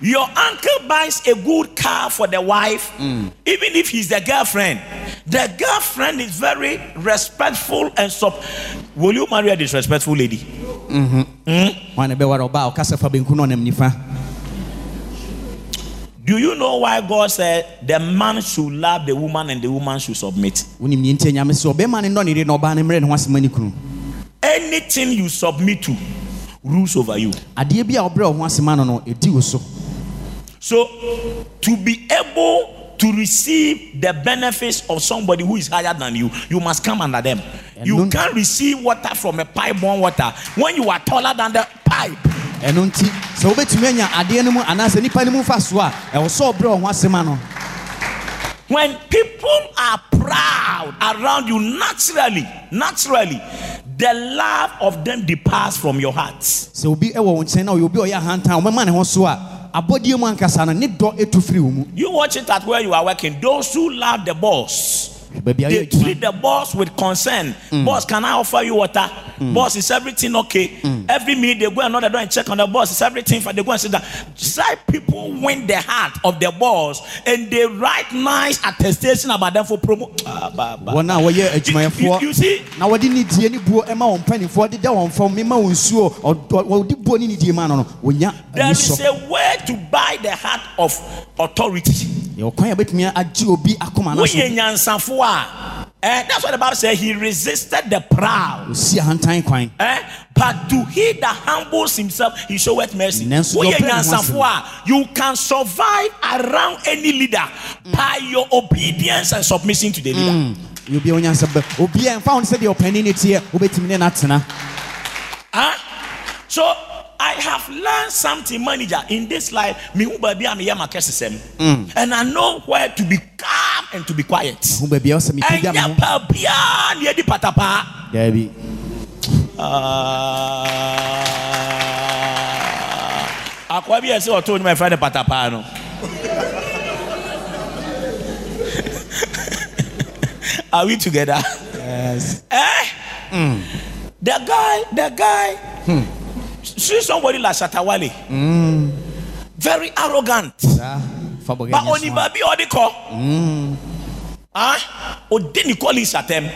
Your uncle buys a good car for the wife, mm. even if he's the girlfriend. The girlfriend is very respectful and sub. Will you marry a disrespectful lady? Mm-hmm. Hmm? wane bɛware ɔba a ɔkasa fa benku na ɔnam nifa Do you know why God said the man should love the woman and the woman should submit? wonim neɛ nti nyame sɛ ɔbɛma ne nnɔ ne yere na ɔbaa ne mmerɛ ne ho asɛma ne kunu Anything you submit to rules over you. So to be able to receive the benefits of somebody who is higher than you, you must come under them. You non- can't receive water from a pipe borne water when you are taller than the pipe. ɛno nti sɛ wobɛtumi anya adeɛ no mu anaasɛ nnipa no mu fa so a ɛwɔ sɛ ɔbrɛ wo ho asɛm ano When people are proud around you naturally, naturally, the love of them departs from your heart. sɛ obi ɛwɔ wo nkyɛn na ɔyɛ obi a ɔyɛ ahantan ɔmɛma ne ho so a You watch it at where you are working. Those who love the boss, they treat the boss with concern. Boss, can I offer you water? Boss, is everything okay? Every minute they go the door and check on the boss. Is everything fine? They go and sit down. Shy people win the heart of the boss and they write nice attestation about them for promo. Ah, ba, ba. wɔn a You, you, see, na wɔde nidie ne buo ɛma wɔn mpanimfoɔ deda wɔn fam mema wɔn nsuo ɔdɔ- wɔde buo ne nidie ma no no wɔnya there is a way to buy the heart of authority. Yɛwɔ kwan agye obi akoma no Woyɛ nyansafo a, eh, that's what the Bible says. He resisted the proud. osi ahantan kwan Eh? But to he that humbles himself, he showeth mercy. Nanso Woyɛ deɛ ɔbrɛ ne ho nyansafo a, you can survive around any leader by your obedience and submission to the leader. yɛ obi a onyansa bɛ obi a nfa wɔn sɛ deɛ ɔpanin ne teɛ wobɛtumi ne n'atena Huh? So I have learned something, manager, in this life. Me who baby am my system, and I know where to be calm and to be quiet. ho baabi a ɔsɛ mi pagya me ho Ɛnyɛ paapia ni edi patapa. daabi Ah, akwa bi ɛsɛ ɔtɔ onyuma ɛfɛ de patapa no. Are we together? yes Eh? The guy, the guy. See somebody like Shatta Wale. Very arrogant. saa fa bɔ But only baby or the call. Ah, o didn't call his atem.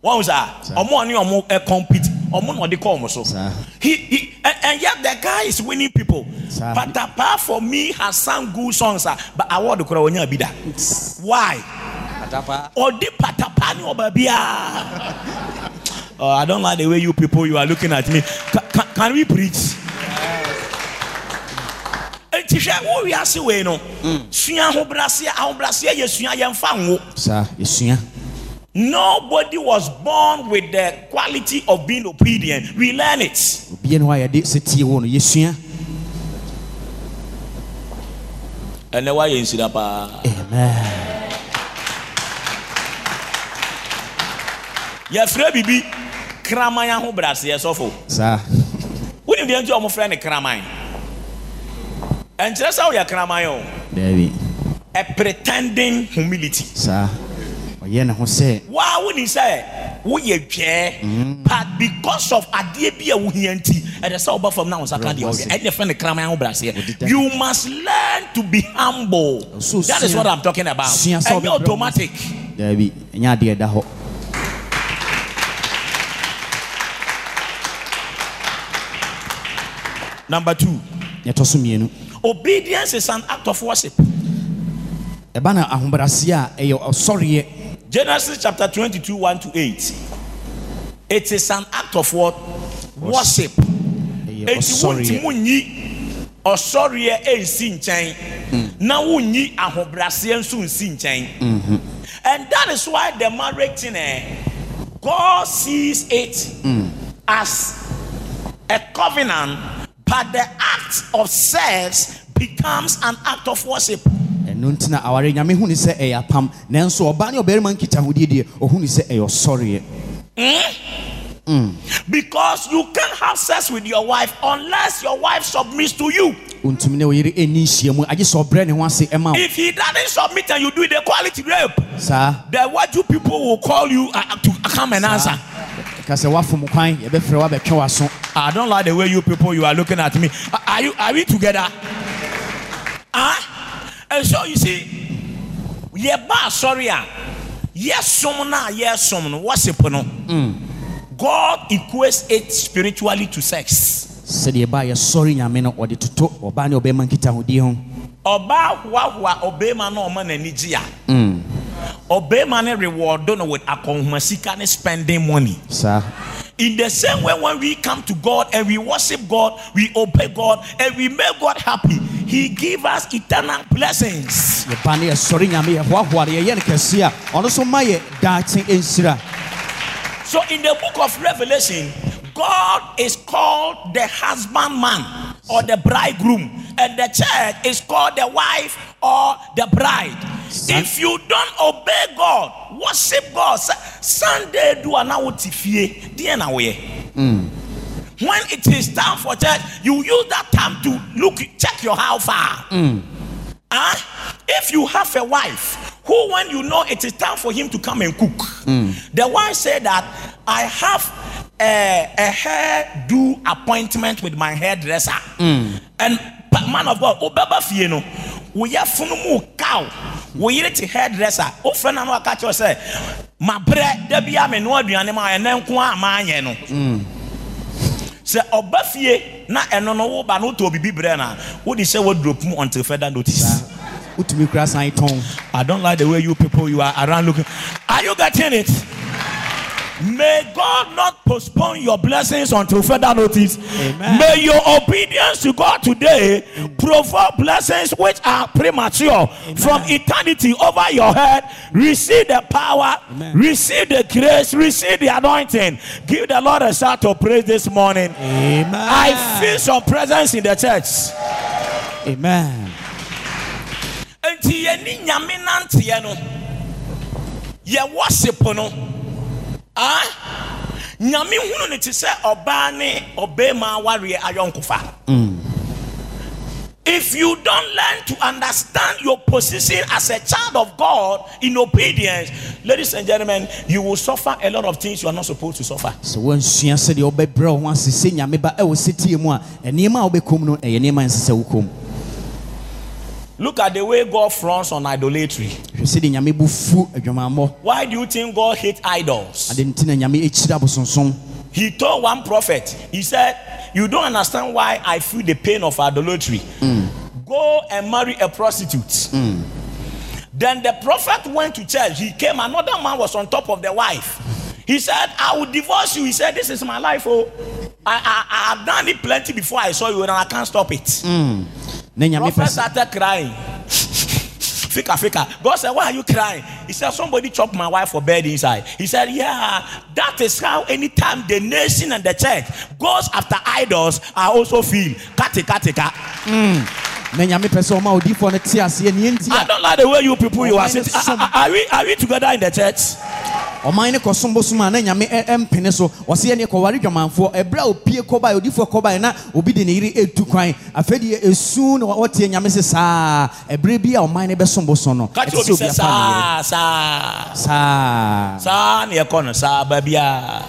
What was that? Omo ani omo eh, compete. Omo no the call mo so. He, he and, and yet the guy is winning people. Sir. But apart for me has sung good songs, ah, but I want to call onya bida. Why? atapa Odi patapa ni oba bia. Oh, I don't like the way you people you are looking at me. Can, can, can we preach? Enti hwɛ wo wiase wei no sua ahobraseɛ ahobraseɛ yɛ sua yɛmfa ngo. Saa esua nobody was born with the quality of being obedient. We learn it. Obiara ne hɔ a yɛde sɛ tie wɔ no yɛsua ɛnɛ woayɛ nsira paa wonim deɛ nti a ɔmofrɛ ne kraman ɛnkyerɛ sɛ woyɛ kraman o daabi a pretending humility. Saa ɔyɛ ne ho sɛ waa wonim sɛ woyɛ dwɛɛ but because of adeɛ bi a wohia nti ɛdɛ sɛ woba fam na wo nsa ka deɛ woyɛ ɛne fɛ ne kraman ahobraseɛ Wodeda. you must learn to be humble. That is what i'm talking about. Ɛnyɛ automatic. Daabi ɛnyɛ adeɛ ɛda hɔ number two. Yɛtɔ so mmienu obedience is an act of worship. Ɛba na ahobrɛaseɛ a ɛyɛ ɔsɔreɛ oh, genesis chapter 22 1 to 8 it is an act of what? Worship. Enti ɔsɔreɛ oh, wontimi nyi ɔsɔreɛ oh, ɛnsi eh, nkyɛn. Mm. Na wonyi ahobraseɛ nso nsi nkyɛn. Mm-hmm. And that is why the marriage thing eh, god sees it mm. as a covenant but the act of sex becomes an act of worship. Ɛno nti na aware nyame hu ne sɛ ɛyɛ apam nanso ɔbaa ne ɔbarima nkitahodie deɛ ɔhu ne sɛ ɛyɛ ɔsɔreɛ because you can't have sex with your wife unless your wife submits to you. Ɔntumi ne ɔyere ɛnni nhyia mu agye sɛ ɔbrɛ ne ho ase ɛma wo if he doesn't submit and you do it they call it rape. Saa the what you people will call you uh, to come and answer w'aso I don't like the way you people you are looking at me. Are- you are we together? Ah, and so you see, yeah, ba sorry, yes, some na yes, some no worship no. God equates it spiritually to sex. sɛdeɛ ɛbaa yɛsɔre nyame no ɔde toto ɔbaa ne ɔbɛrima nkitahodie ho Ọba hoahoa ọbẹ̀rima náà ọmọ n'ani gye a. Ọbẹ̀rima no reward no with akọ̀nhùmasíkà ne spending money. Sir. In the same way, when we come to God and we worship God, we obey God, and we make God happy, He give us eternal blessings. yɛba ne yɛsɔre nyame yɛhoahoa no yɛyɛ no kɛse a ɔno nso ma yɛ daakye So, in the book of Revelation, God is called the husbandman or the bridegroom, and the church is called the wife or the bride. If you don't obey God, worship God, Sunday do an fie, dear na way. When it is time for church, you use that time to look, check your how far. Hmm. Ah, if you have a wife who, when you know it is time for him to come and cook, hmm. the wife said that I have a, a hair do appointment with my hairdresser, hmm. and man of God, obeba fie no, we have funumu cow. We yere te hairdresser. O friend na no aka kyerɛ sɛ, ma brɛ da bia me no aduane ma ɛnɛ nko a ma anyɛ no. sɛ ɔba fie na ɛno no woba no wotɔ biribi brɛ no a wode wardrobe mu until further notice wotumi kura san tɔn I don't like the way you people you are around looking. Are you getting it? May God not postpone your blessings until further notice. Amen. May your obedience to God today provoke blessings which are premature from eternity over your head. Receive the power, Amen. receive the grace, receive the anointing. Give the Lord a shout of praise this morning. amen I feel some presence in the church. amen nti yɛni nyame nanteɛ no yɛ worship no Ah? nyame hunu ne te sɛ ɔbaa ne ɔbɛɛma awareɛ ayɔnkofa mm. if you don't learn to understand your position as a child of God in obedience, ladies and gentlemen, you will suffer a lot of things you are not supposed to suffer. sɛ woansua sɛdeɛ wobɛbrɛ wo ho ase sɛ nyame ba ɛwɔ sɛtie mu a ɛnnoɔma a wobɛkɔm no ɛyɛ nnoɔma a ɛnsɛ sɛ wokɔm Look at the way God fronts on idolatry. hwɛ sɛdeɛ nyame bo fu Why do you think God hates idols? ade nti na nyame ɛkyiri abosonsom He told one prophet, he said, You don't understand why I feel the pain of idolatry. Mm. Go and marry a prostitute. Mm. Then the prophet went to church. He came, another man was on top of the wife. He said, I will divorce you. He said, This is my life. Oh, I, I, I have done it plenty before I saw you, and I can't stop it. Mm. Na nyame pɛ started crying. Fika, fika. God said, Why are you crying? He said, Somebody chopped my wife for bed inside. He said, Yeah, that is how anytime the nation and the church goes after idols, I also feel. Kati, kati, ka. Na nyame pɛ sɛ ɔma odiyifoɔ no te aseɛ neɛ nti I don't like the way you people you are sitting. Are, are- are we, are we together in the church? ɔman no kɔsom bosom a na nyame ɛ- ɛmpene so ɔse ɛneɛ kɔware dwamanfoɔ ɛberɛ a opie kɔbae odifoɔ kɔbae na obi de ne yere ɛtu kwan afei deɛ ɛsu na wɔteɛ nyame se saa ɛberɛ bi a ɔman no bɛsom bosom no Kati ɛte obi sɛ say, obi afa ne saa ne sa, babia.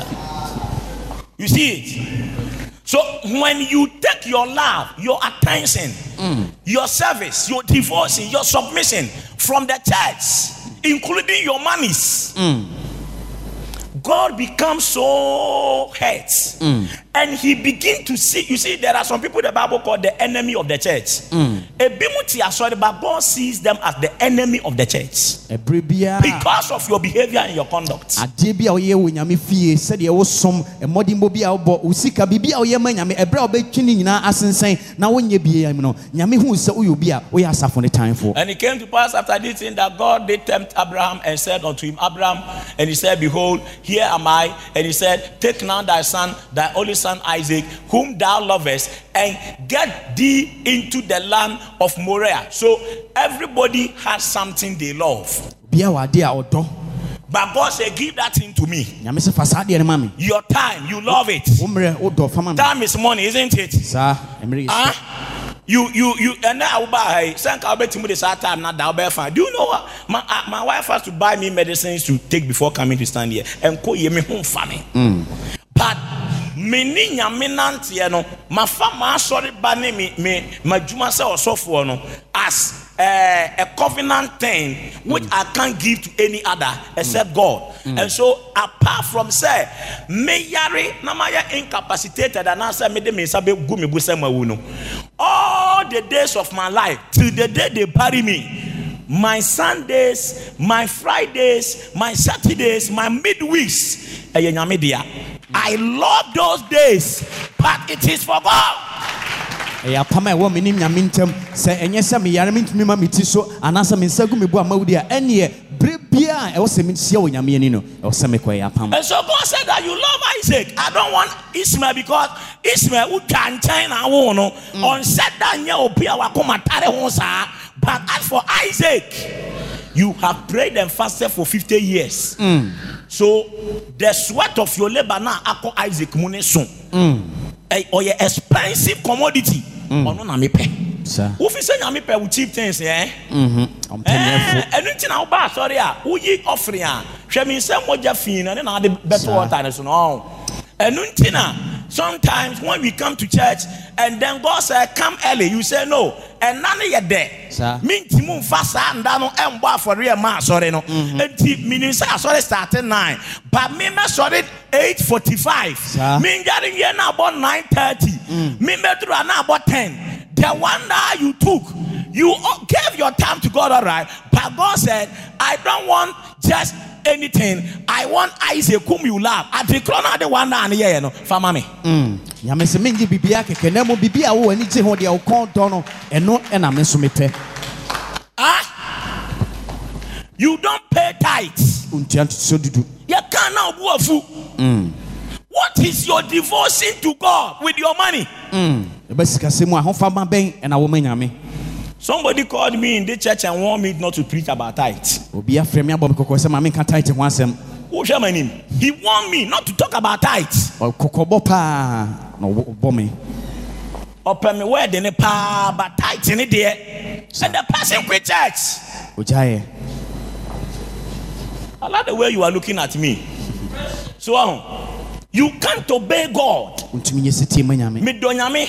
You see it? So when you take your love, your attention, mm. your service, your devotion, your submission from the church, including your monies, mm. God becomes so hurt. Mm. And he begin to see. You see, there are some people the Bible call the enemy of the church. Mm. Ti asɔre, But God sees them as the enemy of the church biara because of your behavior and your conduct. adeɛ bi a woyɛ wɔ nyame fie sɛdeɛ wosom mmɔdemmɔ bi a wobɔ wo sika biribi a woyɛ ma nyame ɛberɛ a wobɛtwi ne nyinaa asensɛn na wonyɛ bia mu no nyame huu sɛ woyɛ obi a woyɛ asafo no tanfoɔ And it came to pass after this thing that God did tempt Abraham and said unto him, Abraham, and he said, Behold, here am I. And he said, Take now thy son, thy only son Isaac, whom thou lovest, and get thee into the land of Moriah. So everybody has something they love. bia wɔ adeɛ But God said, Give that thing to me. nyame sɛ fa saa adeɛ no ma me Your time, you love it. wo mmerɛ wodɔ fa ma me Time is money, isn't it? Huh? You you you and then I will buy send I'll bet this time now that be fine. Do you know what my uh, my wife has to buy me medicines to take before coming to stand here and call ye me home family. But me ni nyame nanteɛ no mafa ma asɔre ba ne me me madwuma sɛ ɔsɔfoɔ no as uh, a covenant thing which mm. I can't give to any other except mm. God. Mm. And so apart from say me yare na ma incapacitated and answer me de me me busɛm awu all the days of my life till the day they bury me my Sundays, my Fridays, my Saturdays, my midweeks. Eh, nyame. I love those days, but it is for God. Ɛyɛ apam a ɛwɔ me ne nyame ntam sɛ ɛnyɛ sɛ meyare mentumi ma me ti so anaasɛ me nsa gu me bu a mawudi a ɛneɛ berɛ biribiara a ɛwɔ sɛ mehyia wɔ nyame ani no ɛwɔ sɛ mekɔyɛ apam And so God said that you love Isaac. I don't want Ishmael because Ishmael who can China no on said that nye obi a wakoma tare ho saa. But as for Isaac, you have prayed and fasted for 50 years. So the sweat of your labor now akọ Isaac mu ne so. Eh, Ɔyɛ expensive commodity. Ɔno na mepɛ. Wofi sɛ nyame pɛ wo cheap things eh? Eh, ɛno nti na woba asɔre a woyi ɔfere a hwɛ me nsɛ mogya fii no ne na ade water no so no ɔn ɛno nti na sometimes when we come to church and then God say come early you say no ɛna ne yɛ Saa. dɛ menti mu mfa saa nda no ɛmbɔ afɔre ma asɔre no enti menim sɛ asɔre starte 9 but me mɛsɔre 845 Saa. mengyare wie na abɔ 930 memɛduru a na abɔ 10 the one that you took you all gave your time to God, all right. But God said, I don't want just anything. I want Isaac whom you love. At the corner, the one down here, you know, for mommy. nyame sɛ mengye biribiara kɛkɛ na mmom biribi a wowɔ ani gye ho deɛ wokɔn dɔ no ɛno ɛna me nso mepɛ Ah, you don't pay tithes. wontua ntotoso dudu You can't now do a fool. What is your devotion to God with your money? ɛbɛ sikasɛm a ahofama bɛn ɛna woma nyame Somebody called me in the church and warned me not to preach about tithes. obi afrɛ me abɔ me kɔkɔ sɛ ma menka tate ho asɛm Who's your name? He warned me not to talk about tithes. ɔkɔkɔbɔ paa na ɔbɔ me Open me word in a pa, but tithes in it there. And the person quit church. ogyaeɛ I like the way you are looking at me. So, um, you can't obey God. wontumi nyɛ sɛtie ma nyame Midonyame.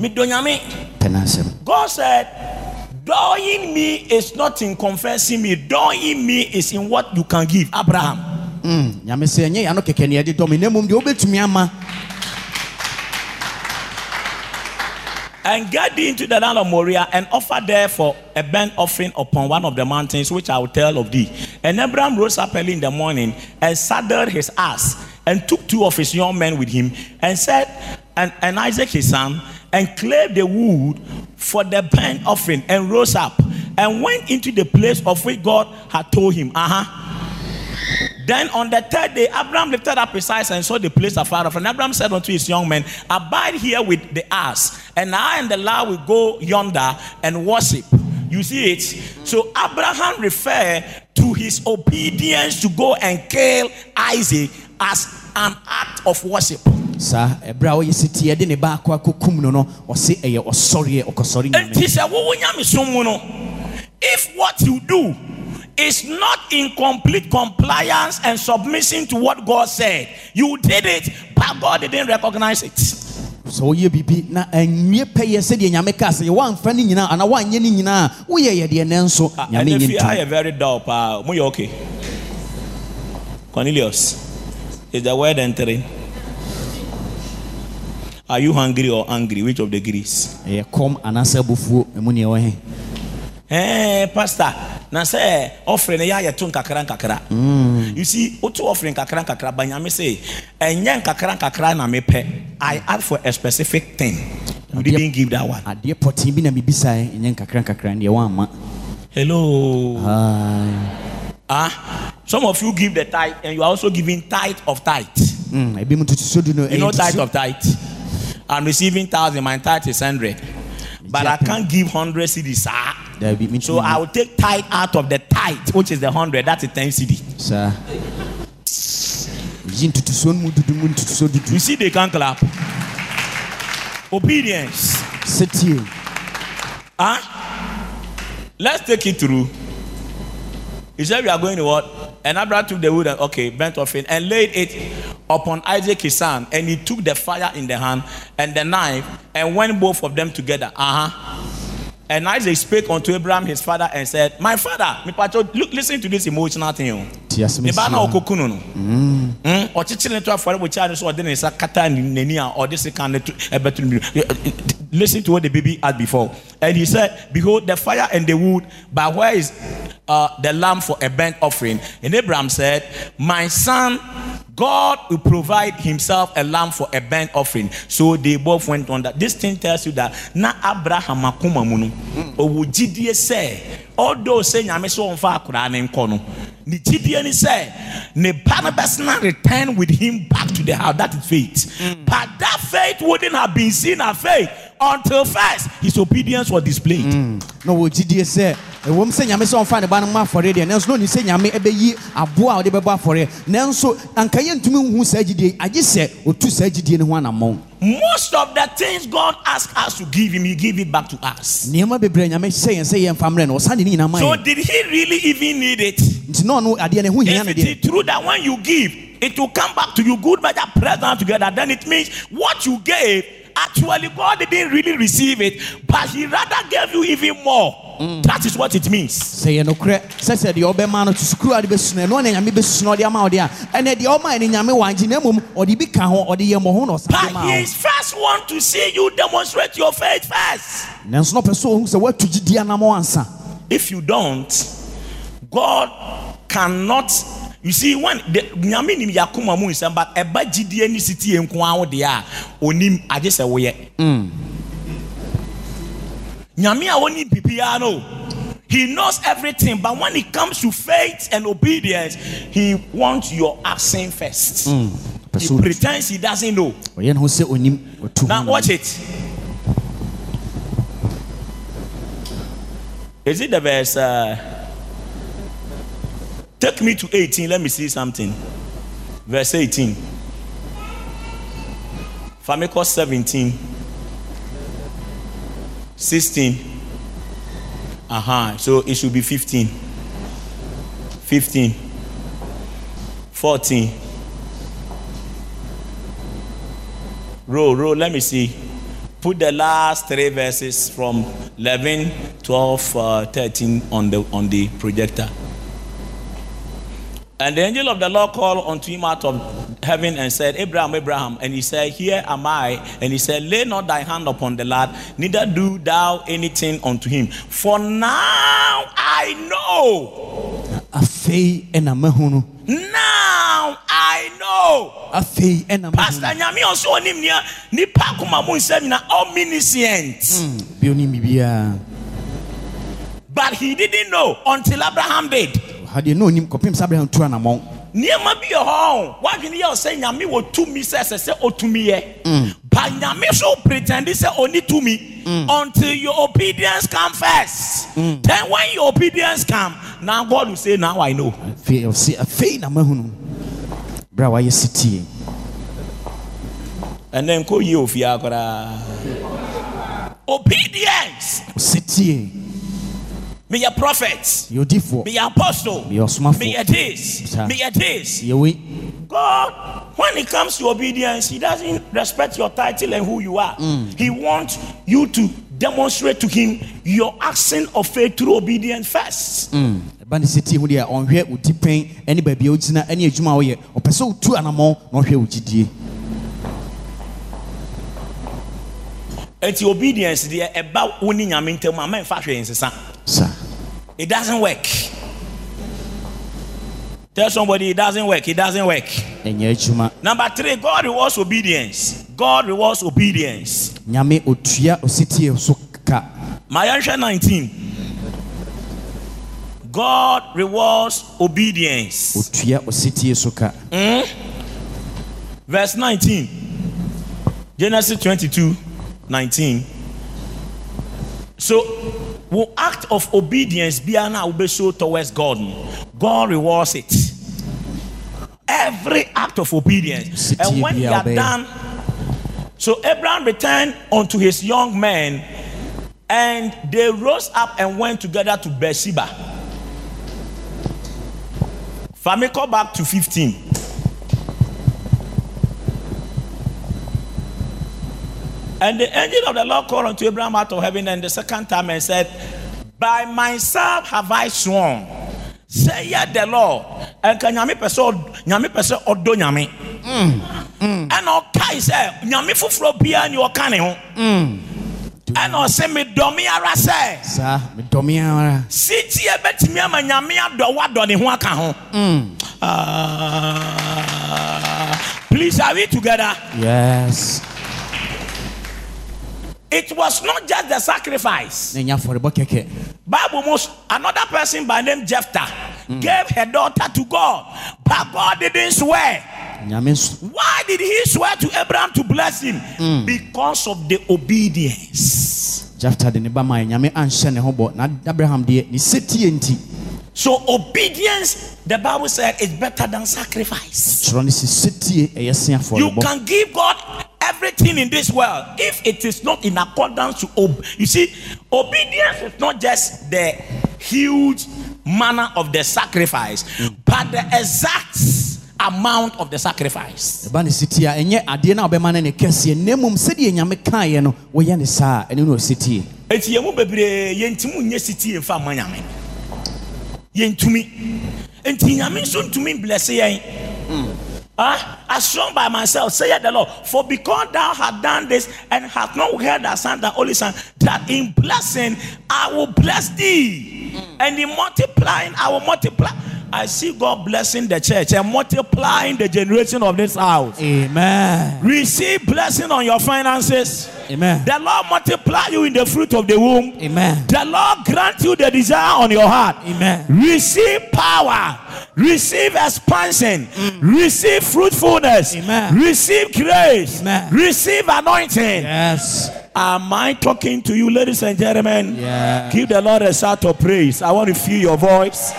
Midonyame. pɛ asɛm God said, Doing me is not in confessing me. Doing me is in what you can give. Abraham. Hmm, nyame sɛ ɛnyɛ yɛ ano kɛkɛ ne yɛde dɔ me deɛ wobɛtumi ama And get thee into the land of Moriah and offer there for a burnt offering upon one of the mountains, which I will tell of thee. And Abraham rose up early in the morning and saddled his ass and took two of his young men with him and said, and, and Isaac his son, and cleared the wood for the burnt offering and rose up and went into the place of which God had told him. Uh huh. Then on the third day, Abraham lifted up his eyes and saw the place afar off. And Abraham said unto his young men, Abide here with the ass, and I and the lad will go yonder and worship. You see it? So Abraham referred to his obedience to go and kill Isaac as an act of worship. Saa eh, ɛberɛ a ɔyɛ setie de ne baako akɔkum no no ɔse ɛyɛ ɔsɔreɛ ɔkɔsɔre nyame he said, "Wo- wo nyame som mu no, If what you do is not in complete compliance and submission to what God said, you did it, but God didn't recognize it. sɛ woyɛ biribi na ɛnwie pɛyɛ sɛdeɛ nyame ka sɛ yɛwoamfa no nyinaa anaa woanyɛ no nyinaa woyɛ yɛdeɛ nanso ah, ah, And nyame if nyɛ you ntom are very dull, pa, mo you okay? Cornelius, is the word entering? Are you hungry or angry? Which of the degrees? ɛyɛ kɔm anaasɛ abufuo ɛmu neɛ ɛwɔ he Eh, pastor, na say offering ya yɛ to nkakra nkakra. You see, otu offering nkakra nkakra ba nyame say, ɛnyɛ nkakra nkakra na mepɛ. I ask for a specific thing. You didn't give that one. adeɛ pɔtee bi na mebisae ɛnyɛ nkakra nkakra deɛ woamma Hello. Ai. Ah, some of you give the tithe and you are also giving tithe of tithe. Mm, ebi mu ntotoso du no You know ɛyɛ tithe ntotoso- of tithe. I'm receiving thousand, my tithe is hundred. But I can't give hundred cedis. Mentumi So I will take tithe out of the tithe, which is the hundred. That's a ten cedi. saa yi ntotoso no mu dudu mu ntotoso dudu You see, they can't clap. Obedience. sɛtie Huh? Let's take it through. He said, We are going to what? And Abraham took the wood and okay, burnt offering and laid it upon Isaac his son. And he took the fire in the hand and the knife and went both of them together. Uh huh. And Isaac spake unto Abraham his father and said, My father, me pacho, look, listen to this emotional thing. oh. Na ɔkɔku no Mm, ɔkyekyere ne to afɔre bɔ kyaa so ɔde ne nsa kata n'ani a ɔde sika ne to ɛbɛto no listen to what the baby had before and he said behold the fire and the wood but where is uh, the lamb for a burnt offering and abraham said my son God will provide himself a lamb for a burnt offering. So they both went on that. This thing tells you that na Abraham akoma Mm. no owo gidie sɛ although sɛ nyame sɛ ɔmfa akwaraa ne nkɔ no. Ne gidie ne sɛ ne ba no bɛsena return with him back to the house. That is faith. Mm. But that faith wouldn't have been seen as faith until first his obedience was displayed. Na wɔ gyidie sɛ ɛwɔm sɛ nyame sɛ ɔmfa ne ba no ma afɔre deɛ. Nanso na ɔnim sɛ nyame ɛbɛyi aboa a ɔde bɛbɔ afɔre. Nanso anka yɛntumi nhu saa gyidie agye sɛ ɔtu saa gyidie no ho anammɔn. Most of the things God asks us to give him he give it back to us. Bebree a nyame hyɛ yɛn sɛ yɛmfa mmerɛ no ɔsa de ne nyinaa ma so did he really even need it? Nti na ɔno adeɛ no ho If no it deɛ. is true that when you give, it will come back to you good, pressed down together, then it means what you gave, actually, God didn't really receive it, but He rather gave you even more. Mm. That is what it means. sɛ yɛ nokorɛ sɛ say deɛ ɔbɛma no to sukuu ade bɛsuna ɛno ane nyame bɛsuna ɔde ama ɔde a ɛnɛ deɛ ɔma ɛne nyame wangye na mmom ɔde bi ka ho ɔde yɛ mmɔho na ɔsa de But He is first want to see you demonstrate your faith first. nanso na ɔpɛ sɛ ɔhu sɛ woatu gyidie anammɔ ansa If you don't, God cannot. You see, when the nyame nim yakoma mu nsɛm but ɛba gyidie ne sitie nko wo deɛ a onim agye sɛ woyɛ. Nyame a biribiara no he knows everything but when it comes to faith and obedience he wants your action first. ɔpɛ He pretends he doesn't know. ɔyɛ ne ho sɛ ɔnim ɔtu Now watch it. Is it the verse? Uh, take me to 18. Let me see something. Verse 18. Famicus 17. 16. Uh-huh. So it should be 15. 15. 14. Row, row, Let me see. Put the last three verses from 11, 12, uh, 13 on the on the projector. And the angel of the Lord called unto him out of heaven and said, Abraham, Abraham. And he said, Here am I. And he said, Lay not thy hand upon the lad, neither do thou anything unto him. For now I know. afei ɛna mahu Now I know. afei ɛna mahu Pastor Nyame also onim nia nipa akoma mu omniscient. Hmm, bi onim biribiaa But he didn't know until Abraham did. Ha deɛ na ɔnim kɔpem sɛ abraham tu anammɔn nneɛma bi wɔ hɔ wadwene yɛ sɛ nyame wɔ tumi sɛ ɛsɛ sɛ ɔtumi yɛ. But nyame so pretend sɛ ɔni tumi until your obedience come first. Then when your obedience come now god will say now i know. Afei ɔse afei na mahu no berɛ a wayɛ sitie ɛnɛ nkɔ yie ofia koraa. Obedience. ɔsetie meyɛ prophet. Meyɛ apostle. Meyɛ this. Meyɛ this. God, when it comes to obedience, He doesn't respect your title and who you are. He wants you to demonstrate to Him your action of faith through obedience first. ɛba ne sitie ho deɛ ɔnhwɛ wo ti pɛn ne baabi a wogyina ne adwuma a woyɛ ɔpɛ sɛ wotu anammɔn na ɔhwɛ wo gyidie It's obedience, deɛ ɛba wo ne nyame ntam a mɛmfa nsesa. Saa It doesn't work. Tell somebody it doesn't work. It doesn't work. Number three, God rewards obedience. God rewards obedience. nyame ɔtua ɔsetie so ka Mayahwɛ 19. God rewards obedience. ɔtua ɔsetie so ka Verse 19. Genesis 22 19. So, we act of obedience be now be show towards God. God rewards it. Every act of obedience. And when are Obey. done, so Abraham returned unto his young men, and they rose up and went together to Beersheba. Famiko back to 15. And the angel of the Lord called unto Abraham out of heaven and the second time and said, By myself have I sworn, say yet the Lord. And can nyame ɔd- nyame sɛ ɔdɔ nyame. Ɛna ɔkae sɛ nyame foforɔ biara ni ɔka ne ho. Ɛna ɔsɛ medɔme ara sɛ saa medɔme ara sitie bɛtumi ama nyame adɔ wadɔ ne ho aka ho. Mm. Ah, please, are we together? yes It was not just the sacrifice. na ɛnyɛ afɔrebɔ kɛkɛ Bible most another person by name Jephthah hmm. gave her daughter to God, but God didn't swear. Why did He swear to Abraham to bless him? Hmm. Because of the obedience. de ne ba maa nyame anhyɛ ne ho bɔ na abraham deɛ ne setie nti So obedience, the Bible said, is better than sacrifice. kyerɛ ne sɛ setie ɛyɛ se You can give God everything in this world if it is not in accordance to ob- you see obedience is not just the huge manner of the sacrifice but the exact amount of the sacrifice. Ɛba ne setie a ɛnyɛ adeɛ no a wobɛma no ne kɛseɛ na mmom sɛdeɛ nyame kaeɛ no woyɛ ne saa a ɛno ne ɔsetie eti yɛn mu bebree yɛntumi nyɛ siti yɛn fa ama nyame yɛntumi nti nyame nso ntumi blɛse yɛn. Ah I strong by myself say the lord. For because thou hast done this and hast not heard thy son thy only son that in blessing i will bless thee. And in multiplying i will multiply i see god blessing the church and multiplying the generation of this house amen receive blessing on your finances amen the lord multiply you in the fruit of the womb amen the Lord grant you the desire on your heart. Amen. Receive power. Receive expansion. Mm. Receive fruitfulness. Amen. Receive grace. Amen. Receive anointing. yes Am I talking to you, ladies and gentlemen? Yeah. Give the Lord a shout of praise. I want to feel your voice.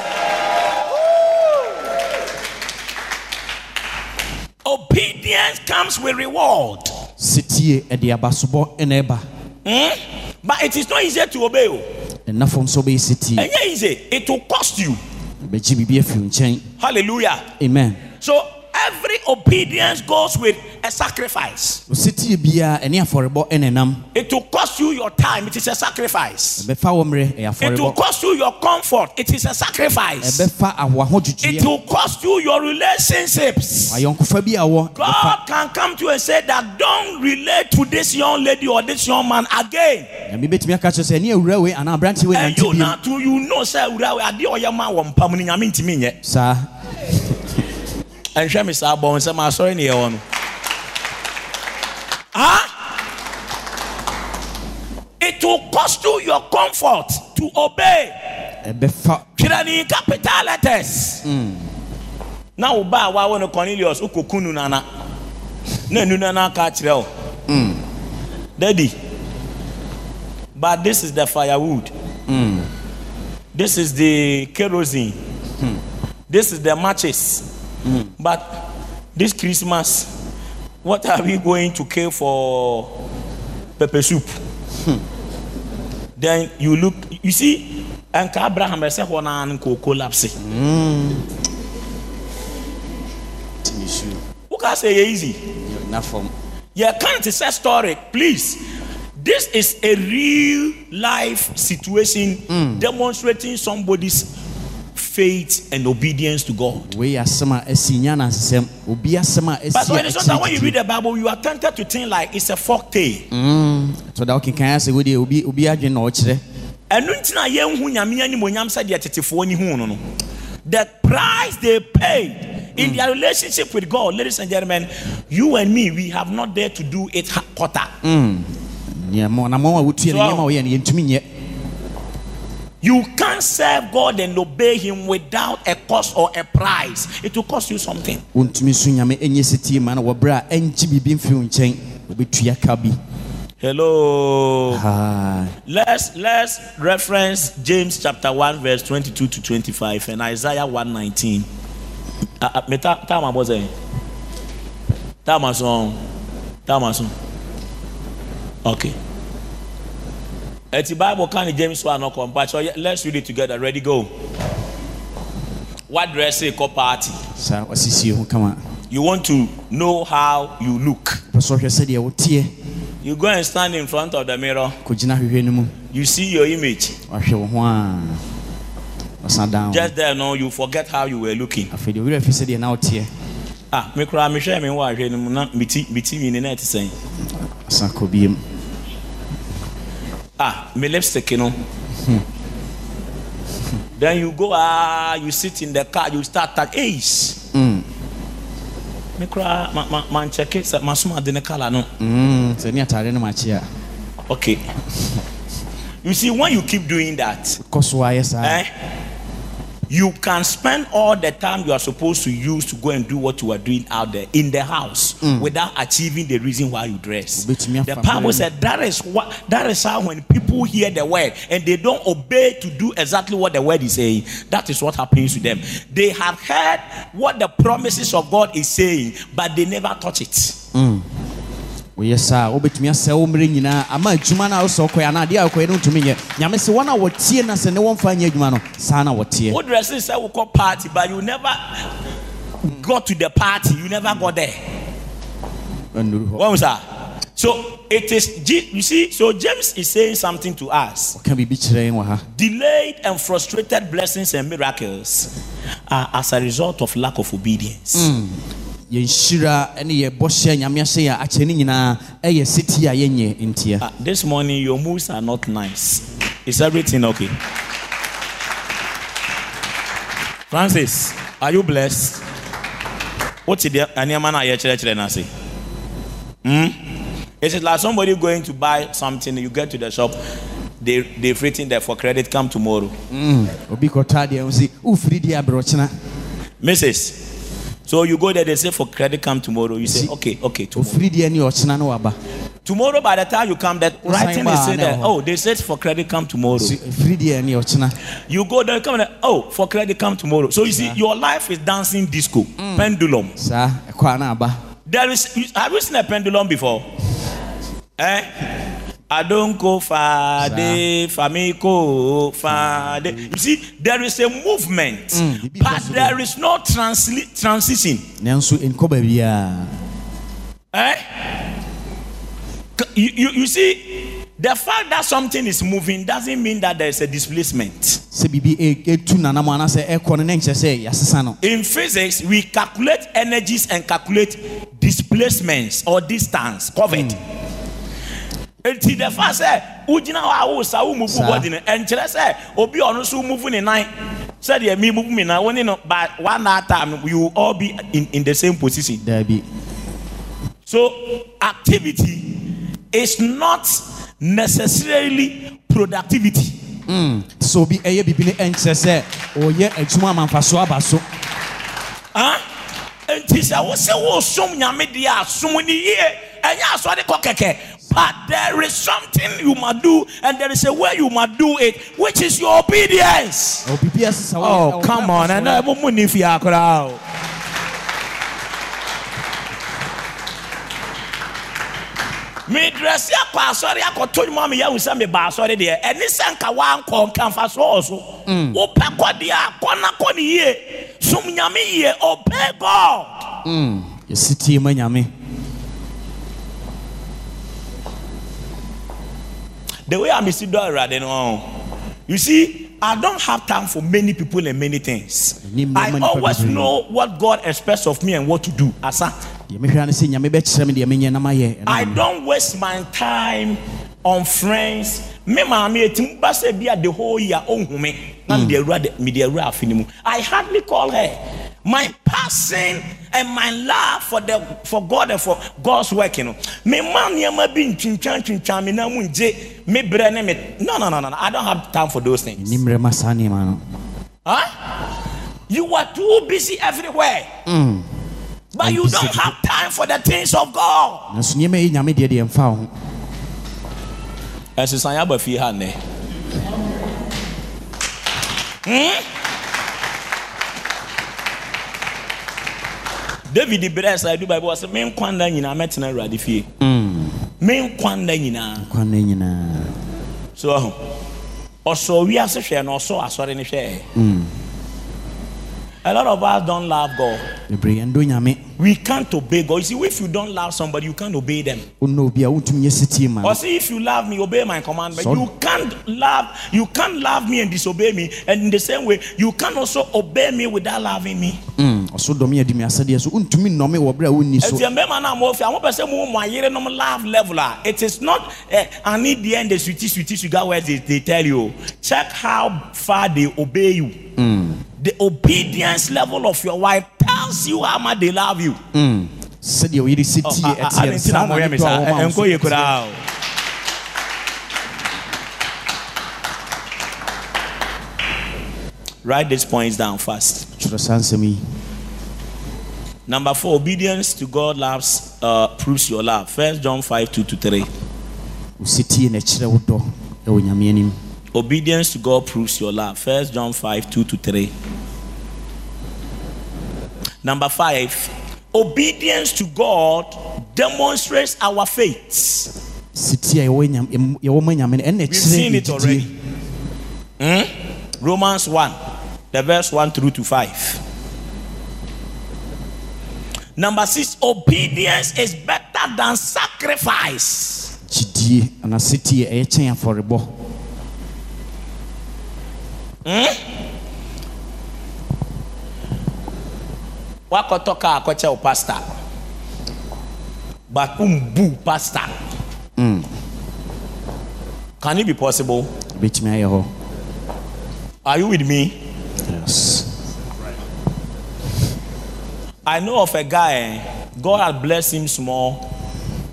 Obedience comes with reward. setie ɛde abasobɔ ɛna ɛba Hmm? But it is not easy to obey. oh. ɛnafo nso bɛyɛ setie And yeah, easy. It will cost you. bɛgye biribi wo nkyɛn Hallelujah. amen So every obedience goes with a sacrifice. setie biara ɛne afɔrebɔ ɛna ɛnam It will cost you your time. It is a sacrifice. ɛbɛfa wɔ mmerɛ ɛyɛ It will afɔrebɔ cost you your comfort. It is a sacrifice. ɛbɛfa awoa ho It will cost you your relationships. ayɔnkofa bi a wɔ God can come to you and say that don't relate to this young lady or this young man again. nyame bɛtumi aka kyerɛ sɛ ɛne awura wei anaa aberante wei And nante you biom now too, you know, say, "Ura, we ade ɔyɛ ma wɔ mpam no nyame ntimi nyɛ." saa ɛnhwɛ me saa bɔ nsɛm asɔre ne yɛwɔ no. Huh? it will cost you your comfort to obey. Ɛbɛfa twerɛ ne capital letters. Na wo ba a wawo no cornelius wokɔku nu nana na nu nana ka kyerɛ wo. Daddy but this is the firewood. This is the kerosene. This is the matches but this christmas what are we going to kill for pepper soup? Then you look you see nka abraham hɔ naa no nka collapse. Woka sɛ ɛyɛ easy? Nafam yɛka te sɛ story please. This is a real life situation demonstrating somebody's faith and obedience to god. Wei yɛ asɛm a asi nya nansesɛm obi asɛm a but when, it's not that when you read the bible you are tempted to think like it's a folk tale. To da wokenkan asɛ wodeɛ obi obi adwene na ɔkyerɛ? Ɛno nti na yɛnhu nyame animonyam sɛdeɛ ni hu no no. The price they paid in mm. their relationship with god ladies and gentlemen you and me we have not dared to do it quarter. Mm. Nneɛma ɔnamɔ a wotua no So- nneɛma a wɔyɛ no yɛntumi nyɛ you can't serve god and obey him without a cost or a price. It will cost you something. Wontumi so nyame ɛnyɛ setie ma no wɔberɛ a ɛngye biribi mfiri wo nkyɛn wobɛtua ka bi. Hello. Haa. let's let's reference james chapter 1 verse 22 to 25 and isaiah 119 uh, me ta ta ma bɔ sɛ ta ma sɔn ta ma sɔn okay ɛti bible ni james one ɔkɔ mpatsɔ let's read it together. Ready go. What dress kɔ party? Saa wasisie ho kama you want to know how you look. Pɛ sɛ ɔhwɛ sɛdeɛ woteɛ you go and stand in front of the mirror. Kɔgyina hwehwɛ no mu you see your image. Wahwɛ wo ho a ɔsa dan just there no you forget how you were looking. Afei deɛ werɛ fi sɛdeɛ na woteɛ ah me koraa mehwɛ me wɔ ahwɛ no mu na me ti me ti mi ne na ɛte sɛn asa kɔ biam ah me lipstick no then you go ah you sit in the car you start touch ace. Me koraa ma ma ma nkyɛke sɛ masom ade ne kala no. Mm, sɛ ne atare no makye a okay. You see when you keep doing that because why, saa eh, you can spend all the time you are supposed to use to go and do what you are doing out there in the house without achieving the reason why you dress. The Bible said that is what that is how when people hear the word and they don't obey to do exactly what the word is saying, that is what happens to them. They have heard what the promises of God is saying, but they never touch it. Woyɛ saa wobɛtumi asɛ wo mmerɛ nyinaa ama adwuma no a wosɛ wokɔɛ anaa adeɛ a wokɔɛ no wontumi nyɛ nyame sɛ wɔn a wɔtie na sɛ ne wɔmfa nyɛ adwuma no saa na wɔteɛ What dress is we call party, but you never got to the party, you never got there. Hɔ What was that? So it is, you see, so James is saying something to us. ka biribi kyerɛ yɛn wɔ Delayed and frustrated blessings and miracles are as a result of lack of obedience. Mm. Yɛn hyira ne yɛ bɔhyɛ nyame ahyɛ yɛ akyɛ no nyinaa ɛyɛ seti a yɛnyɛ ntia Ah, this morning, your moves are not nice. Is everything okay? Francis, are you blessed? What's the animal na yɛkyerɛkyerɛ no ase? Hmm? Is it like somebody going to buy something, you get to the shop, they, they've written there for credit, come tomorrow. deɛ aberɛkyena Mrs. So you go there, they say for credit, come tomorrow. You say, okay, okay, tomorrow. ofiri deɛ ne ɔkyena no Tomorrow, by the time you come, that writing they say that, oh, they said for credit, come tomorrow. Si- ofiri deɛ ne You go there, come there, oh, for credit, come tomorrow. So you see, your life is dancing disco, pendulum. a na There is, have you seen a pendulum before? Eh? Go fade, famiko, fade. You see, there is a movement, bibi but there is no transli- transition. Eh? You, you, you see, the fact that something is moving doesn't mean that there is a displacement. no In physics, we calculate energies and calculate displacements or distance covered. Eti the fact sɛ wogyina hɔ a wosa wo Saa. body no ɛnkyerɛ sɛ obi ɔno nso move ne nan sɛdeɛ me move me nan wo ne no by one hour time we will all be in, in the same position. daabi So activity is not necessarily productivity. sɛ obi ɛyɛ biribi no ɛnkyerɛ sɛ ɔyɛ adwuma ama mfaso aba so Huh? Nti sɛ wosɛ wosom nyame deɛ a som ne yie. Ɛnyɛ asɔre kɔ kɛkɛ. But there is something you must do and there is a way you must do it which is your obedience. Wo- Oh come on ɛnna ɛmo mu ni fia koraa o. mi dresi akɔ asɔre akɔto mu ami yahu sɛ mi ba asɔre deɛ. Ɛni sɛ nka wankɔ nka nfa so. Wɔ so wopɛ kɔ deɛ akɔ na kɔ ne yie sum nyame yie obey god. Hmm, yɛsi tie ma nyame the way I'm still doing right now, you see, I don't have time for many people and many things. I always know what God expects of me and what to do. Asa, deɛ mehwɛ ne sɛ nyame bɛkyerɛ me deɛ menyɛ na mayɛ ɛno I don't waste my time on friends. Me maame etim ba sɛ bi a the whole year ohun na hmm. me de awura de me de awura afi ne mu. I hardly call her. My passion and my love for the for God and for God's work, you know. Me man nneɛma bi ntwintwan twintwan me na mu ngye me brɛ ne me. No no no no. I don't have time for those things. Nni mmerɛ ma saa nneɛma no Huh? You are too busy everywhere. Hmm. But I'm you busy don't have time for the things of God. nanso nneɛma yi nyame deɛ deɛ wo ho ɛsesan yɛ aba fie ha nnɛ Hmm? david berɛ sa adu bible sɛ me nkwa nna nyinaa mɛtena awurade fie. Me nkwa nna nyinaa. No so ɔsɔ wiase hwɛ na ɔsɔ asɔre ne hwɛ a lot of us don't love god. Bebree yɛndɔ nyame. We can't obey god. You see if you don't love somebody you can't obey them. Wonna obi a wontumi nyɛ sitie ma. No Or say if you love me, obey my commandment. So- you can't love, you can't love me and disobey me. And in the same way, you can also obey me without loving me. Mm, ɔso dɔm yɛ di me asɛdeɛ so wontumi nnɔme wɔ berɛ a wonni so. Eti mbɛma na mo fi àwọn pɛsɛ mo mo ayere nom love level a. It is not uh, I need the end the sweetie sweetie sugar words they, they tell you. Check how far they obey you the obedience level of your wife tells you how much they love you. sɛdeɛ oyere si Oh, tie a- a- ɛteɛ no ade nti saa na na moyɛ ne me dɔ a saa. wɔma wo Ɛnkɔ yie nso teɛ. koraa o. Write these points down fast. twerɛ saa nsɛm Number four, obedience to God loves uh, proves your love. First John 5 2 to 3. Wosi tie na ɛkyerɛ wo dɔ ɛwɔ nyame anim Obedience to God proves your love. First John 5 2 to 3. Number five, obedience to God demonstrates our faith. si tie a yɛwɔ nyam- em- yɛwɔ ma nyame no ɛna We've seen it already. Hmm? Romans 1, the verse 1 through to 5. Number six, obedience is better than sacrifice. gyidie anase tie ɛyɛ kyɛn afɔrebɔ Hmm? wakɔtɔ kaa akɔkyɛ wo pastor. But umbu pastor can it be possible? Bɛtumi ayɛ hɔ are you with me? Yes. I know of a guy god has blessed him small.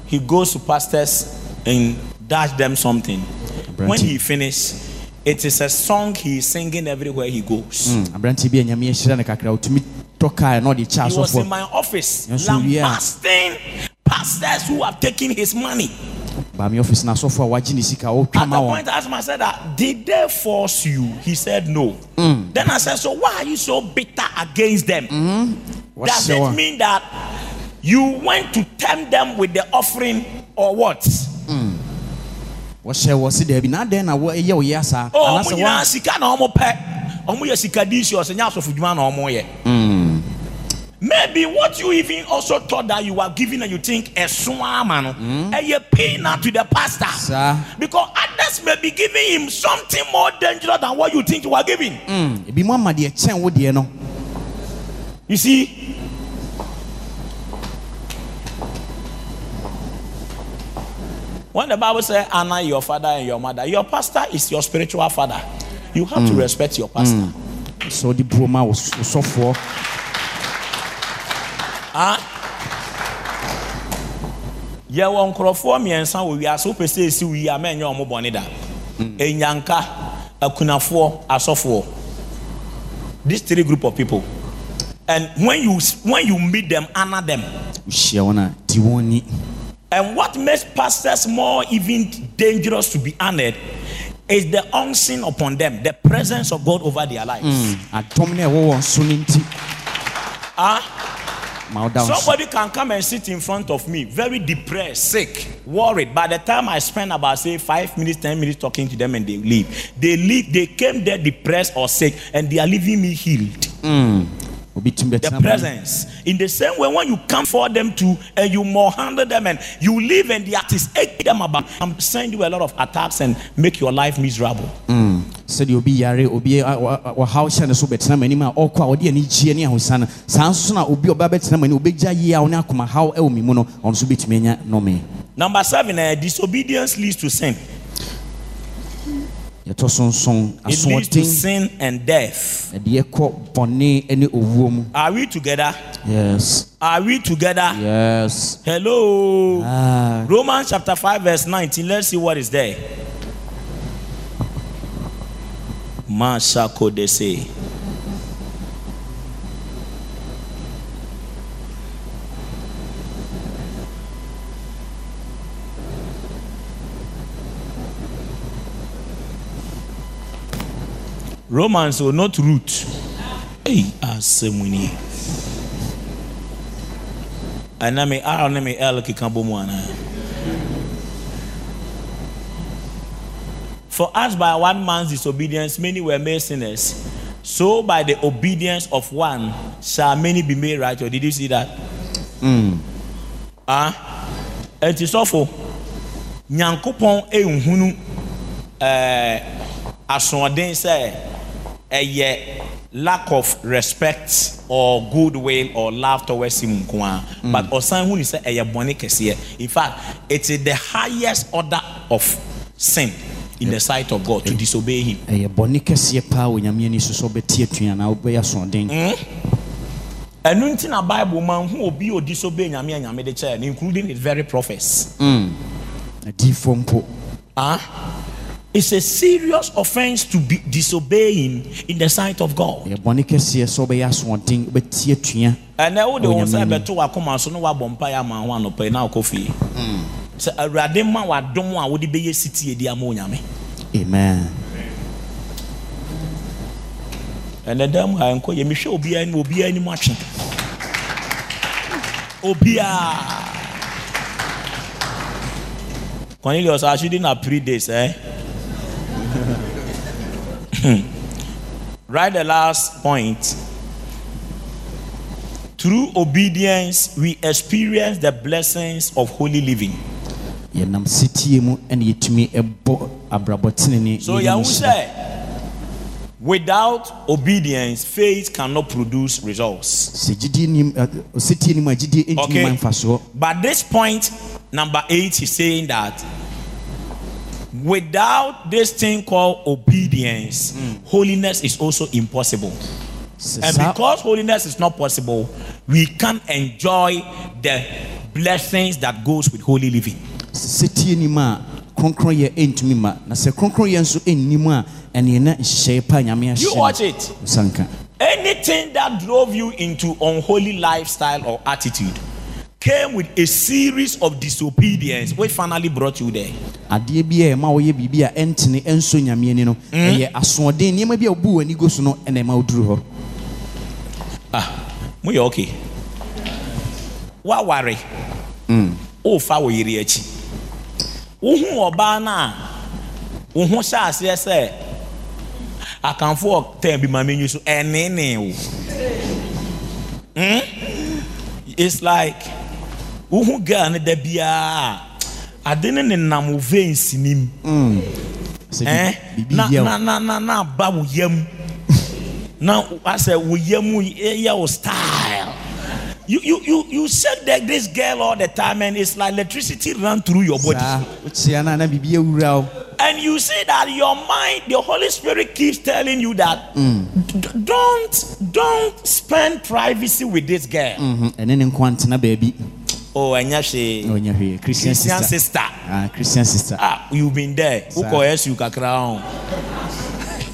He goes to pastors and dash them something. When he finish it is a song he is singing everywhere he goes Mm, aberante bi a nyame ahyira no kakra wotumi tɔ kaa na ɔde kyɛ he was in my office Yes, so we are. lambasting pastors who have taken his money baame office na a wagye ne sika wɔtwa At the ma wɔn point, I asked said, that, Did they force you? He said, No. Mm. Then I said, So why are you so bitter against them? Mm-hmm. Does Wɔhyɛ it wɔn. mean that you went to tempt them with the offering or what? Wɔhyɛ wɔ se daabi na adɛn na wɔyɛ wo yɛ saa ɔmo nyinaa sika na ɔmo pɛ. Ɔmo yɛ sika disios, ɛnyɛ asɔfo dwuma na ɔmo yɛ. Maybe what you even also thought that you are giving and you think a swama no, a peanut to the pastor. Sir. Because others may be giving him something more dangerous than what you think you are giving. Mm, You see, when the Bible says honor your father and your mother, your pastor is your spiritual father. You have to respect your pastor. sɛ ɔde buo ma wo s- wo sɔfoɔ yɛwɔ nkurɔfoɔ mmiɛnsa wɔ wiase wopɛ sɛ wo yi a mɛnyɛ ɔmo bɔne da. Ɛnyanka akunafoɔ asɔfoɔ. These three group of people. And when you when you meet them honor them. Wohyia wɔn a di wɔn ni And what makes pastors more even dangerous to be honored is the unction upon them, the presence of God over their lives. adɔm no a ɛwɔ wɔn so no nti ah? ma woda wo so somebody can come and sit in front of me, very depressed, sick, worried. By the time I spend about say five minutes, ten minutes talking to them, and they leave, they leave. They came there depressed or sick, and they are leaving me healed. tumi The bɛtena ma presence. In the same way, when you come for them to and you more handle them and you leave and the artist ache them about, I'm send you a lot of attacks and make your life miserable. sɛdeɛ obi yare obi a- wa- wa- wahaw hyɛ ne so bɛtena m'anim a ɔkɔ a ɔde ani gyie ne ahosa no saa nso so na obi a ɔba bɛtena m'anim obɛgya yie a wo ne akoma haw ɛwɔ me mu no ɔno nso bɛtumi anya nnɔme Number seven, uh, disobedience leads to sin. Yɛtɔ so nson It leads to asoɔden sin and death. ɛde yɛkɔ bɔne ne owuo mu Are we together? yes Are we together? yes Hello. ah, Romans chapter 5, verse 19. Let's see what is there. Mashako Romans will not root. Hey, asemuni. Ana me R ne me L keka bɔ mu ana. For as by one man's disobedience many were made sinners, so by the obedience of one shall many be made righteous. Did you see that? Ah, ɛnti sɔfo, nyankopɔn ehunu ɛɛ asoɔden sɛ ɛyɛ lack of respect or goodwill or love towards him nko ara hmm. but ɔsan hu ni sɛ ɛyɛ bɔnne kɛseɛ. In fact it is the highest order of sin in the sight of God to disobey Him. ɛyɛ bɔne kɛseɛ paa wɔ nyame ani so sɛ wobɛte atua na wobɛyɛ asoɔden hmm? ɛno nti na bible ma hu obi a odisobey nyame a nyame de including his very prophets. Hmm. Adiifoɔ mpo. Ah, it's a serious offense to be disobeying in the sight of God. ɛyɛ bɔne kɛseɛ sɛ wobɛyɛ asoɔden wobɛte atua. Ɛnɛ wode wo nsa Onyame bɛto wakoma so na wabɔ mpa yɛ ama ho anɔpɛ na wokɔ fie. Sɛ awurade ma wadom a wode bɛyɛ sitie di ama onyame. Amen. Ɛnɛ da mu a nkɔ yɛ mehwɛ obiara anim obiara anim atwe obiara cornelius i shouldn't have prayed this eh Hmm. right the last point. Through obedience we experience the blessings of holy living. Yɛnam setie mu ɛne yɛtumi ɛbɔ abrabɔ tenene so sɛ without obedience faith cannot produce results. Sɛ gyidie nim ɛ, uh, nim a gyidie ɛntumi Okay. ma mfasoɔ But this point, number eight, is saying that without this thing called obedience, mm. holiness is also impossible. And because holiness is not possible, we can't enjoy the blessings that goes with holy living. setie nim a kronkronyɛ ɛntumi ma na sɛ kronkronyɛ nso ɛnnim a ɛneɛ na nhyehyɛeɛ pa nyame ahyɛ You watch it. Anything that drove you into unholy lifestyle or attitude came with a series of disobedience, which finally brought you there. adeɛ bi a ɛma woyɛ biribi a ɛntene ɛnso nyame ani no ɛyɛ asoɔden. Nneɛma bi a wobu w'ani go so no ɛna ɛma woduru hɔ. Ah moyɛ okay. Woaware. Wofa wo yere akyi. Wohu ɔbaa no a wo ho hyɛ aseɛ sɛ akamfo ɔtɛn bi ma menyi so ɛnene wo. Hmm? it's like wohu girl no da biaa a ade no nenam wo veins nim sɛ Eh? biribi na aba wo yam. Na asɛ wo yam yɛ wo style. You you you you said that this girl all the time and it's like electricity run through your body. Saa wokyia no a na biribi awura wo. And you see that your mind the holy spirit keeps telling you that "D- don't don't spend privacy with this girl. Mhm, oh ɛnyɛ hwee ɔnya hwee christian christian sister. sister. Ah, christian sister. Ah you been there. Wokɔ su kakra ho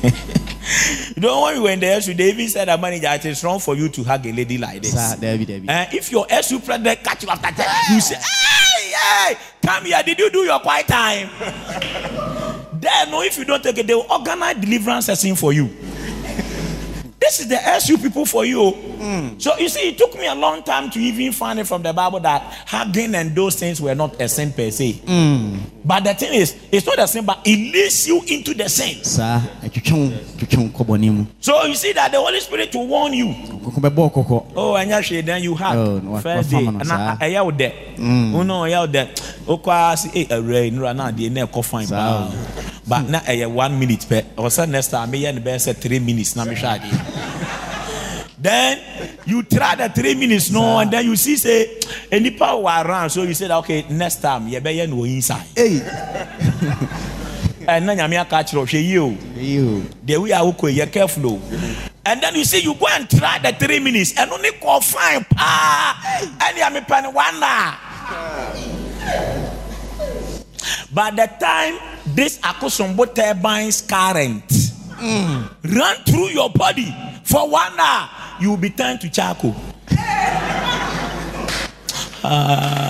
you know when we were in the SU they even said that manager it is wrong for you to hug a lady like this. Saa daabi daabi Eh, if your SU president catch you after that you say hey hey come here. Did you do your quiet time? Then no if you don't take it they will organize deliverance session for you. This is the SU people for you. Mm. So you see, it took me a long time to even find it from the Bible that hugging and those things were not a sin per se. Mm. But the thing is, it's not a sin, but it leads you into the sin. saa atwitwe wo twitwe wo kɔbɔne mu So you see that the Holy Spirit will warn you. kɔkɔ bɛbɔ wo kɔkɔ Oh, and yes, then you have Oh, first day. And I mm. out oh, there. Oh no, out there. Okay, see, eh, eh array, no, na the near eh, fine. But now, eh, one minute per. Or say next time, me and best three minutes. Na me shadi. Then you try the three minutes, no, and then you see say any power around. So you said, okay, next time, you better no inside. ei And then you catch you. ei o the way I will you're careful. oh. And then you see, you go and try the three minutes and only call fine. Ah, and you are penny wonder. By the time this Akosombo turbines current run through your body for one hour, you will be turned to charcoal. Ah.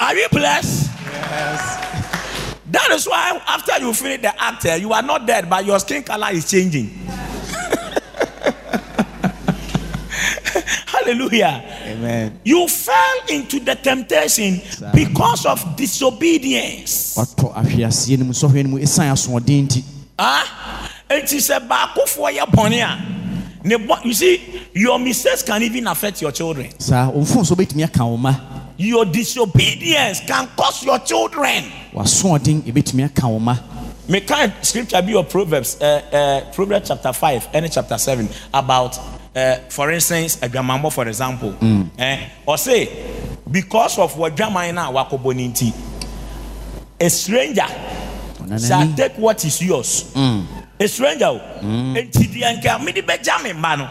Are you blessed? Yes. That is why after you finish the act, eh, you are not dead, but your skin color is changing. Hallelujah. amen You fell into the temptation because of disobedience. Watɔ ahweaseɛ no mu sɔhwɛ no mu ɛsiane asoɔden nti Ah, it is a for your bɔne a, ne bɔ- You see, your mistakes can even affect your children. saa so bɛtumi aka wo ma Your disobedience can cause your children. wasoɔden ɛbɛtumi aka wo ma Me kind scripture be your Proverbs, uh, uh, Proverbs chapter 5 and chapter 7 about, uh, for instance, a grandmama, for example. Eh, or say, because of what no a wakɔbɔ ne a stranger shall take what is yours. A stranger o. Enti deɛ nka mede bɛgya me mma no.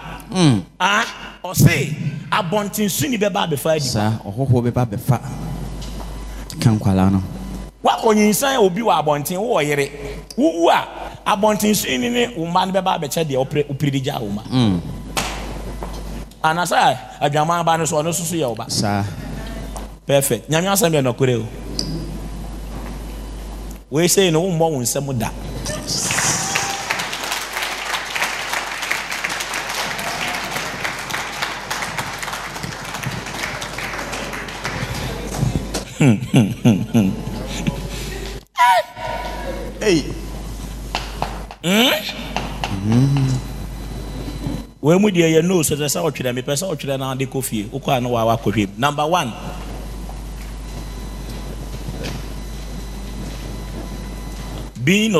Ah ɔse abɔntensoni bɛba abɛfa adi saa ɔhɔhoɔ bɛba bɛfa ka nkwalaa no. Wakɔnyinsan obi wɔ abɔnten wowɔ yere. Wowu a abɔntensoni ne wo mma no bɛba abɛkyɛ deɛ wopere de gya wo ma. Anasa adwaman ba no so ɔno nso so yɛ wo ba. Saa perfect. Nyame asɛm yɛ nɔkorɛ o wei sei no wommɔ wo nsɛm da. Ei wei mu deɛ yɛ no so sɛ sɛ ɔtwerɛ. Mepɛ sɛ ɔtwerɛ na ade kɔ fie. Wokɔ a na waa wakɔhwɛ mu. Number one being,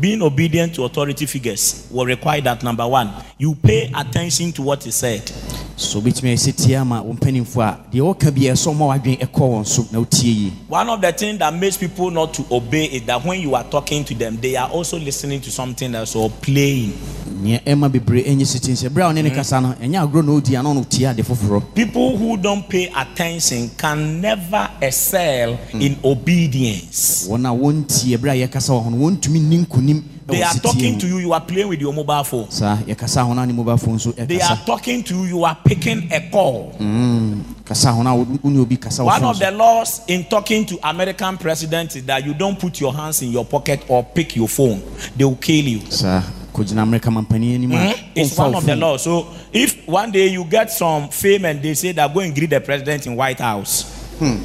being obedient to authority figures will require that number one you pay attention to what is said so wobɛtumi ɛsɛ tie ama wo mpanimfoɔ a deɛ wɔka biaa ɛsɛ ɔma w'adwene ɛkɔ wɔn so na wotie yi. One of the things that makes people not to obey is that when you are talking to them they are also listening to something else or playing. Neɛ ɛma bebree ɛnyɛ sitin sɛ berɛ a wo ne kasa no ɛnyɛ agorɔ na ɔdi ano no tie ade foforɔ. People who don't pay attention can never excel in obedience. Wɔn a wɔntie berɛ a yɛkasa wɔ ho no wɔntumi nni nkonim They are talking to you, you are playing with your mobile phone. saa yɛkasa ho no a ne mobile phone so They are talking to you, you are picking a call. Mm, kasa ho no wo wo ne obi kasa One of the laws in talking to American presidents is that you don't put your hands in your pocket or pick your phone. They will kill you. saa kɔgyina amerika mampani anim mm-hmm. a It's one of the laws. So if one day you get some fame and they say that go and greet the president in White House. Hmm.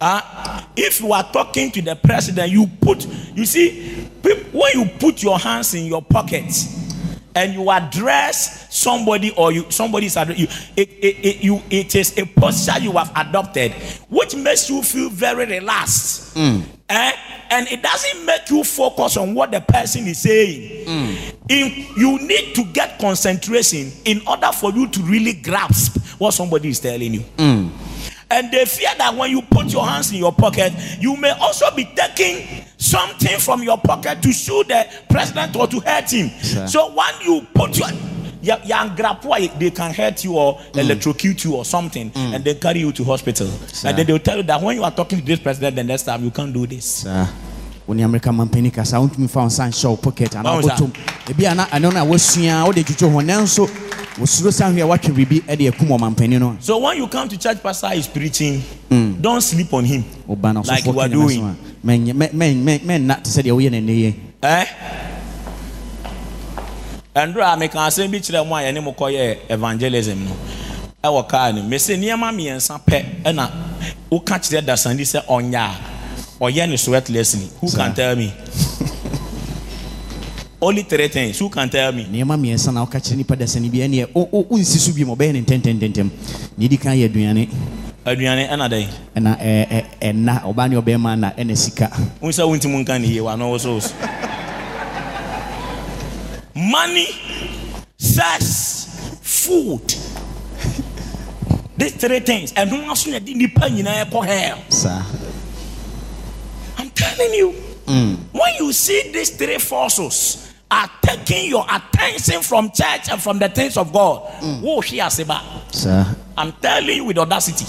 Uh, if you are talking to the president, you put, you see, when you put your hands in your pockets and you address somebody or you somebody is address you, it, it, it, you, it is a posture you have adopted, which makes you feel very relaxed. Eh? And it doesn't make you focus on what the person is saying. If you need to get concentration in order for you to really grasp what somebody is telling you. And they fear that when you put your hands in your pocket, you may also be taking something from your pocket to shoot the president or to hurt him. So when you put your yeah, yeah, grapple, they can hurt you or electrocute you or something, and they carry you to hospital. And then they'll tell you that when you are talking to this president, the next time you can't do this. Wo ne amerika mampani kasa wontumi fa wo nsa nhyɛ wo pocket anaa Bawo saa. wobɔtom ebi ana ɛno no a woasua wode twitwo ho nanso wosuro sa hwɛ a woatwe biribi de akum ɔmampani no So when you come to church, pastor is preaching, don't sleep on him. woba no Like ɔsɔfoɔ you are ka nyame doing. asɛm a mɛnyɛ- mɛ- mɛ- mɛ- mɛnna te sɛ deɛ woyɛ no nnɛ yi Eh? ɛndoro a meka asɛm bi kyerɛ mu a yɛne mo kɔyɛ evangelism no ɛwɔ kaa no mese nneɛma mmiɛnsa pɛ ɛna woka kyerɛ dasani sɛ ɔnyɛ a ɔyɛ ne sweatlessly who Sir. can tell me? Only three things. Who can tell me? Nneɛma mmiɛnsa na woka kyerɛ nipa dasani bi ɛneɛ wo- wo- wonsi so biom ɔbɛyɛ ne ntɛntɛntɛntɛm ne ɛdi kan yɛ aduane. Aduane ɛna dɛn ɛna ɛ- ɛ- ɛna ɔbaa ne ɔbɛrima na. Ɛna sika. Wo sɛ wontim nka ne yie wano wo so money sex food. These three things. Ɛno aso na de nipa nyinaa ɛkɔ hell. Saa i'm telling you mm. when you see these three forces are taking your attention from church and from the things of god wo hwe ase ba saa i'm telling you with audacity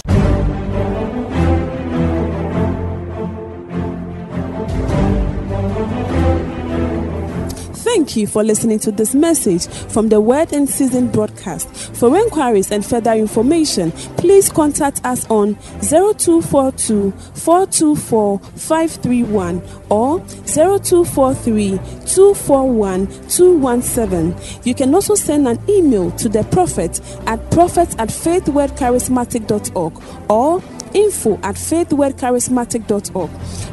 Thank you for listening to this message from the Word and Season broadcast. For inquiries and further information, please contact us on 0242 424 531 or 0243 241 217. You can also send an email to the prophet at prophet at faithwordcharismatic.org or info at faithwordcharismatic.org.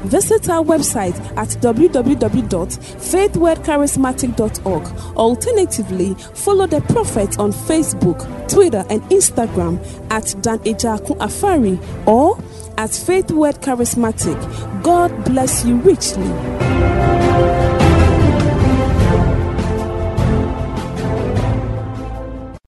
Visit our website at www.faithwordcharismatic.org. Alternatively, follow the prophet on Facebook, Twitter, and Instagram at Dan Ejaku Afari or at Faithword Charismatic. God bless you richly.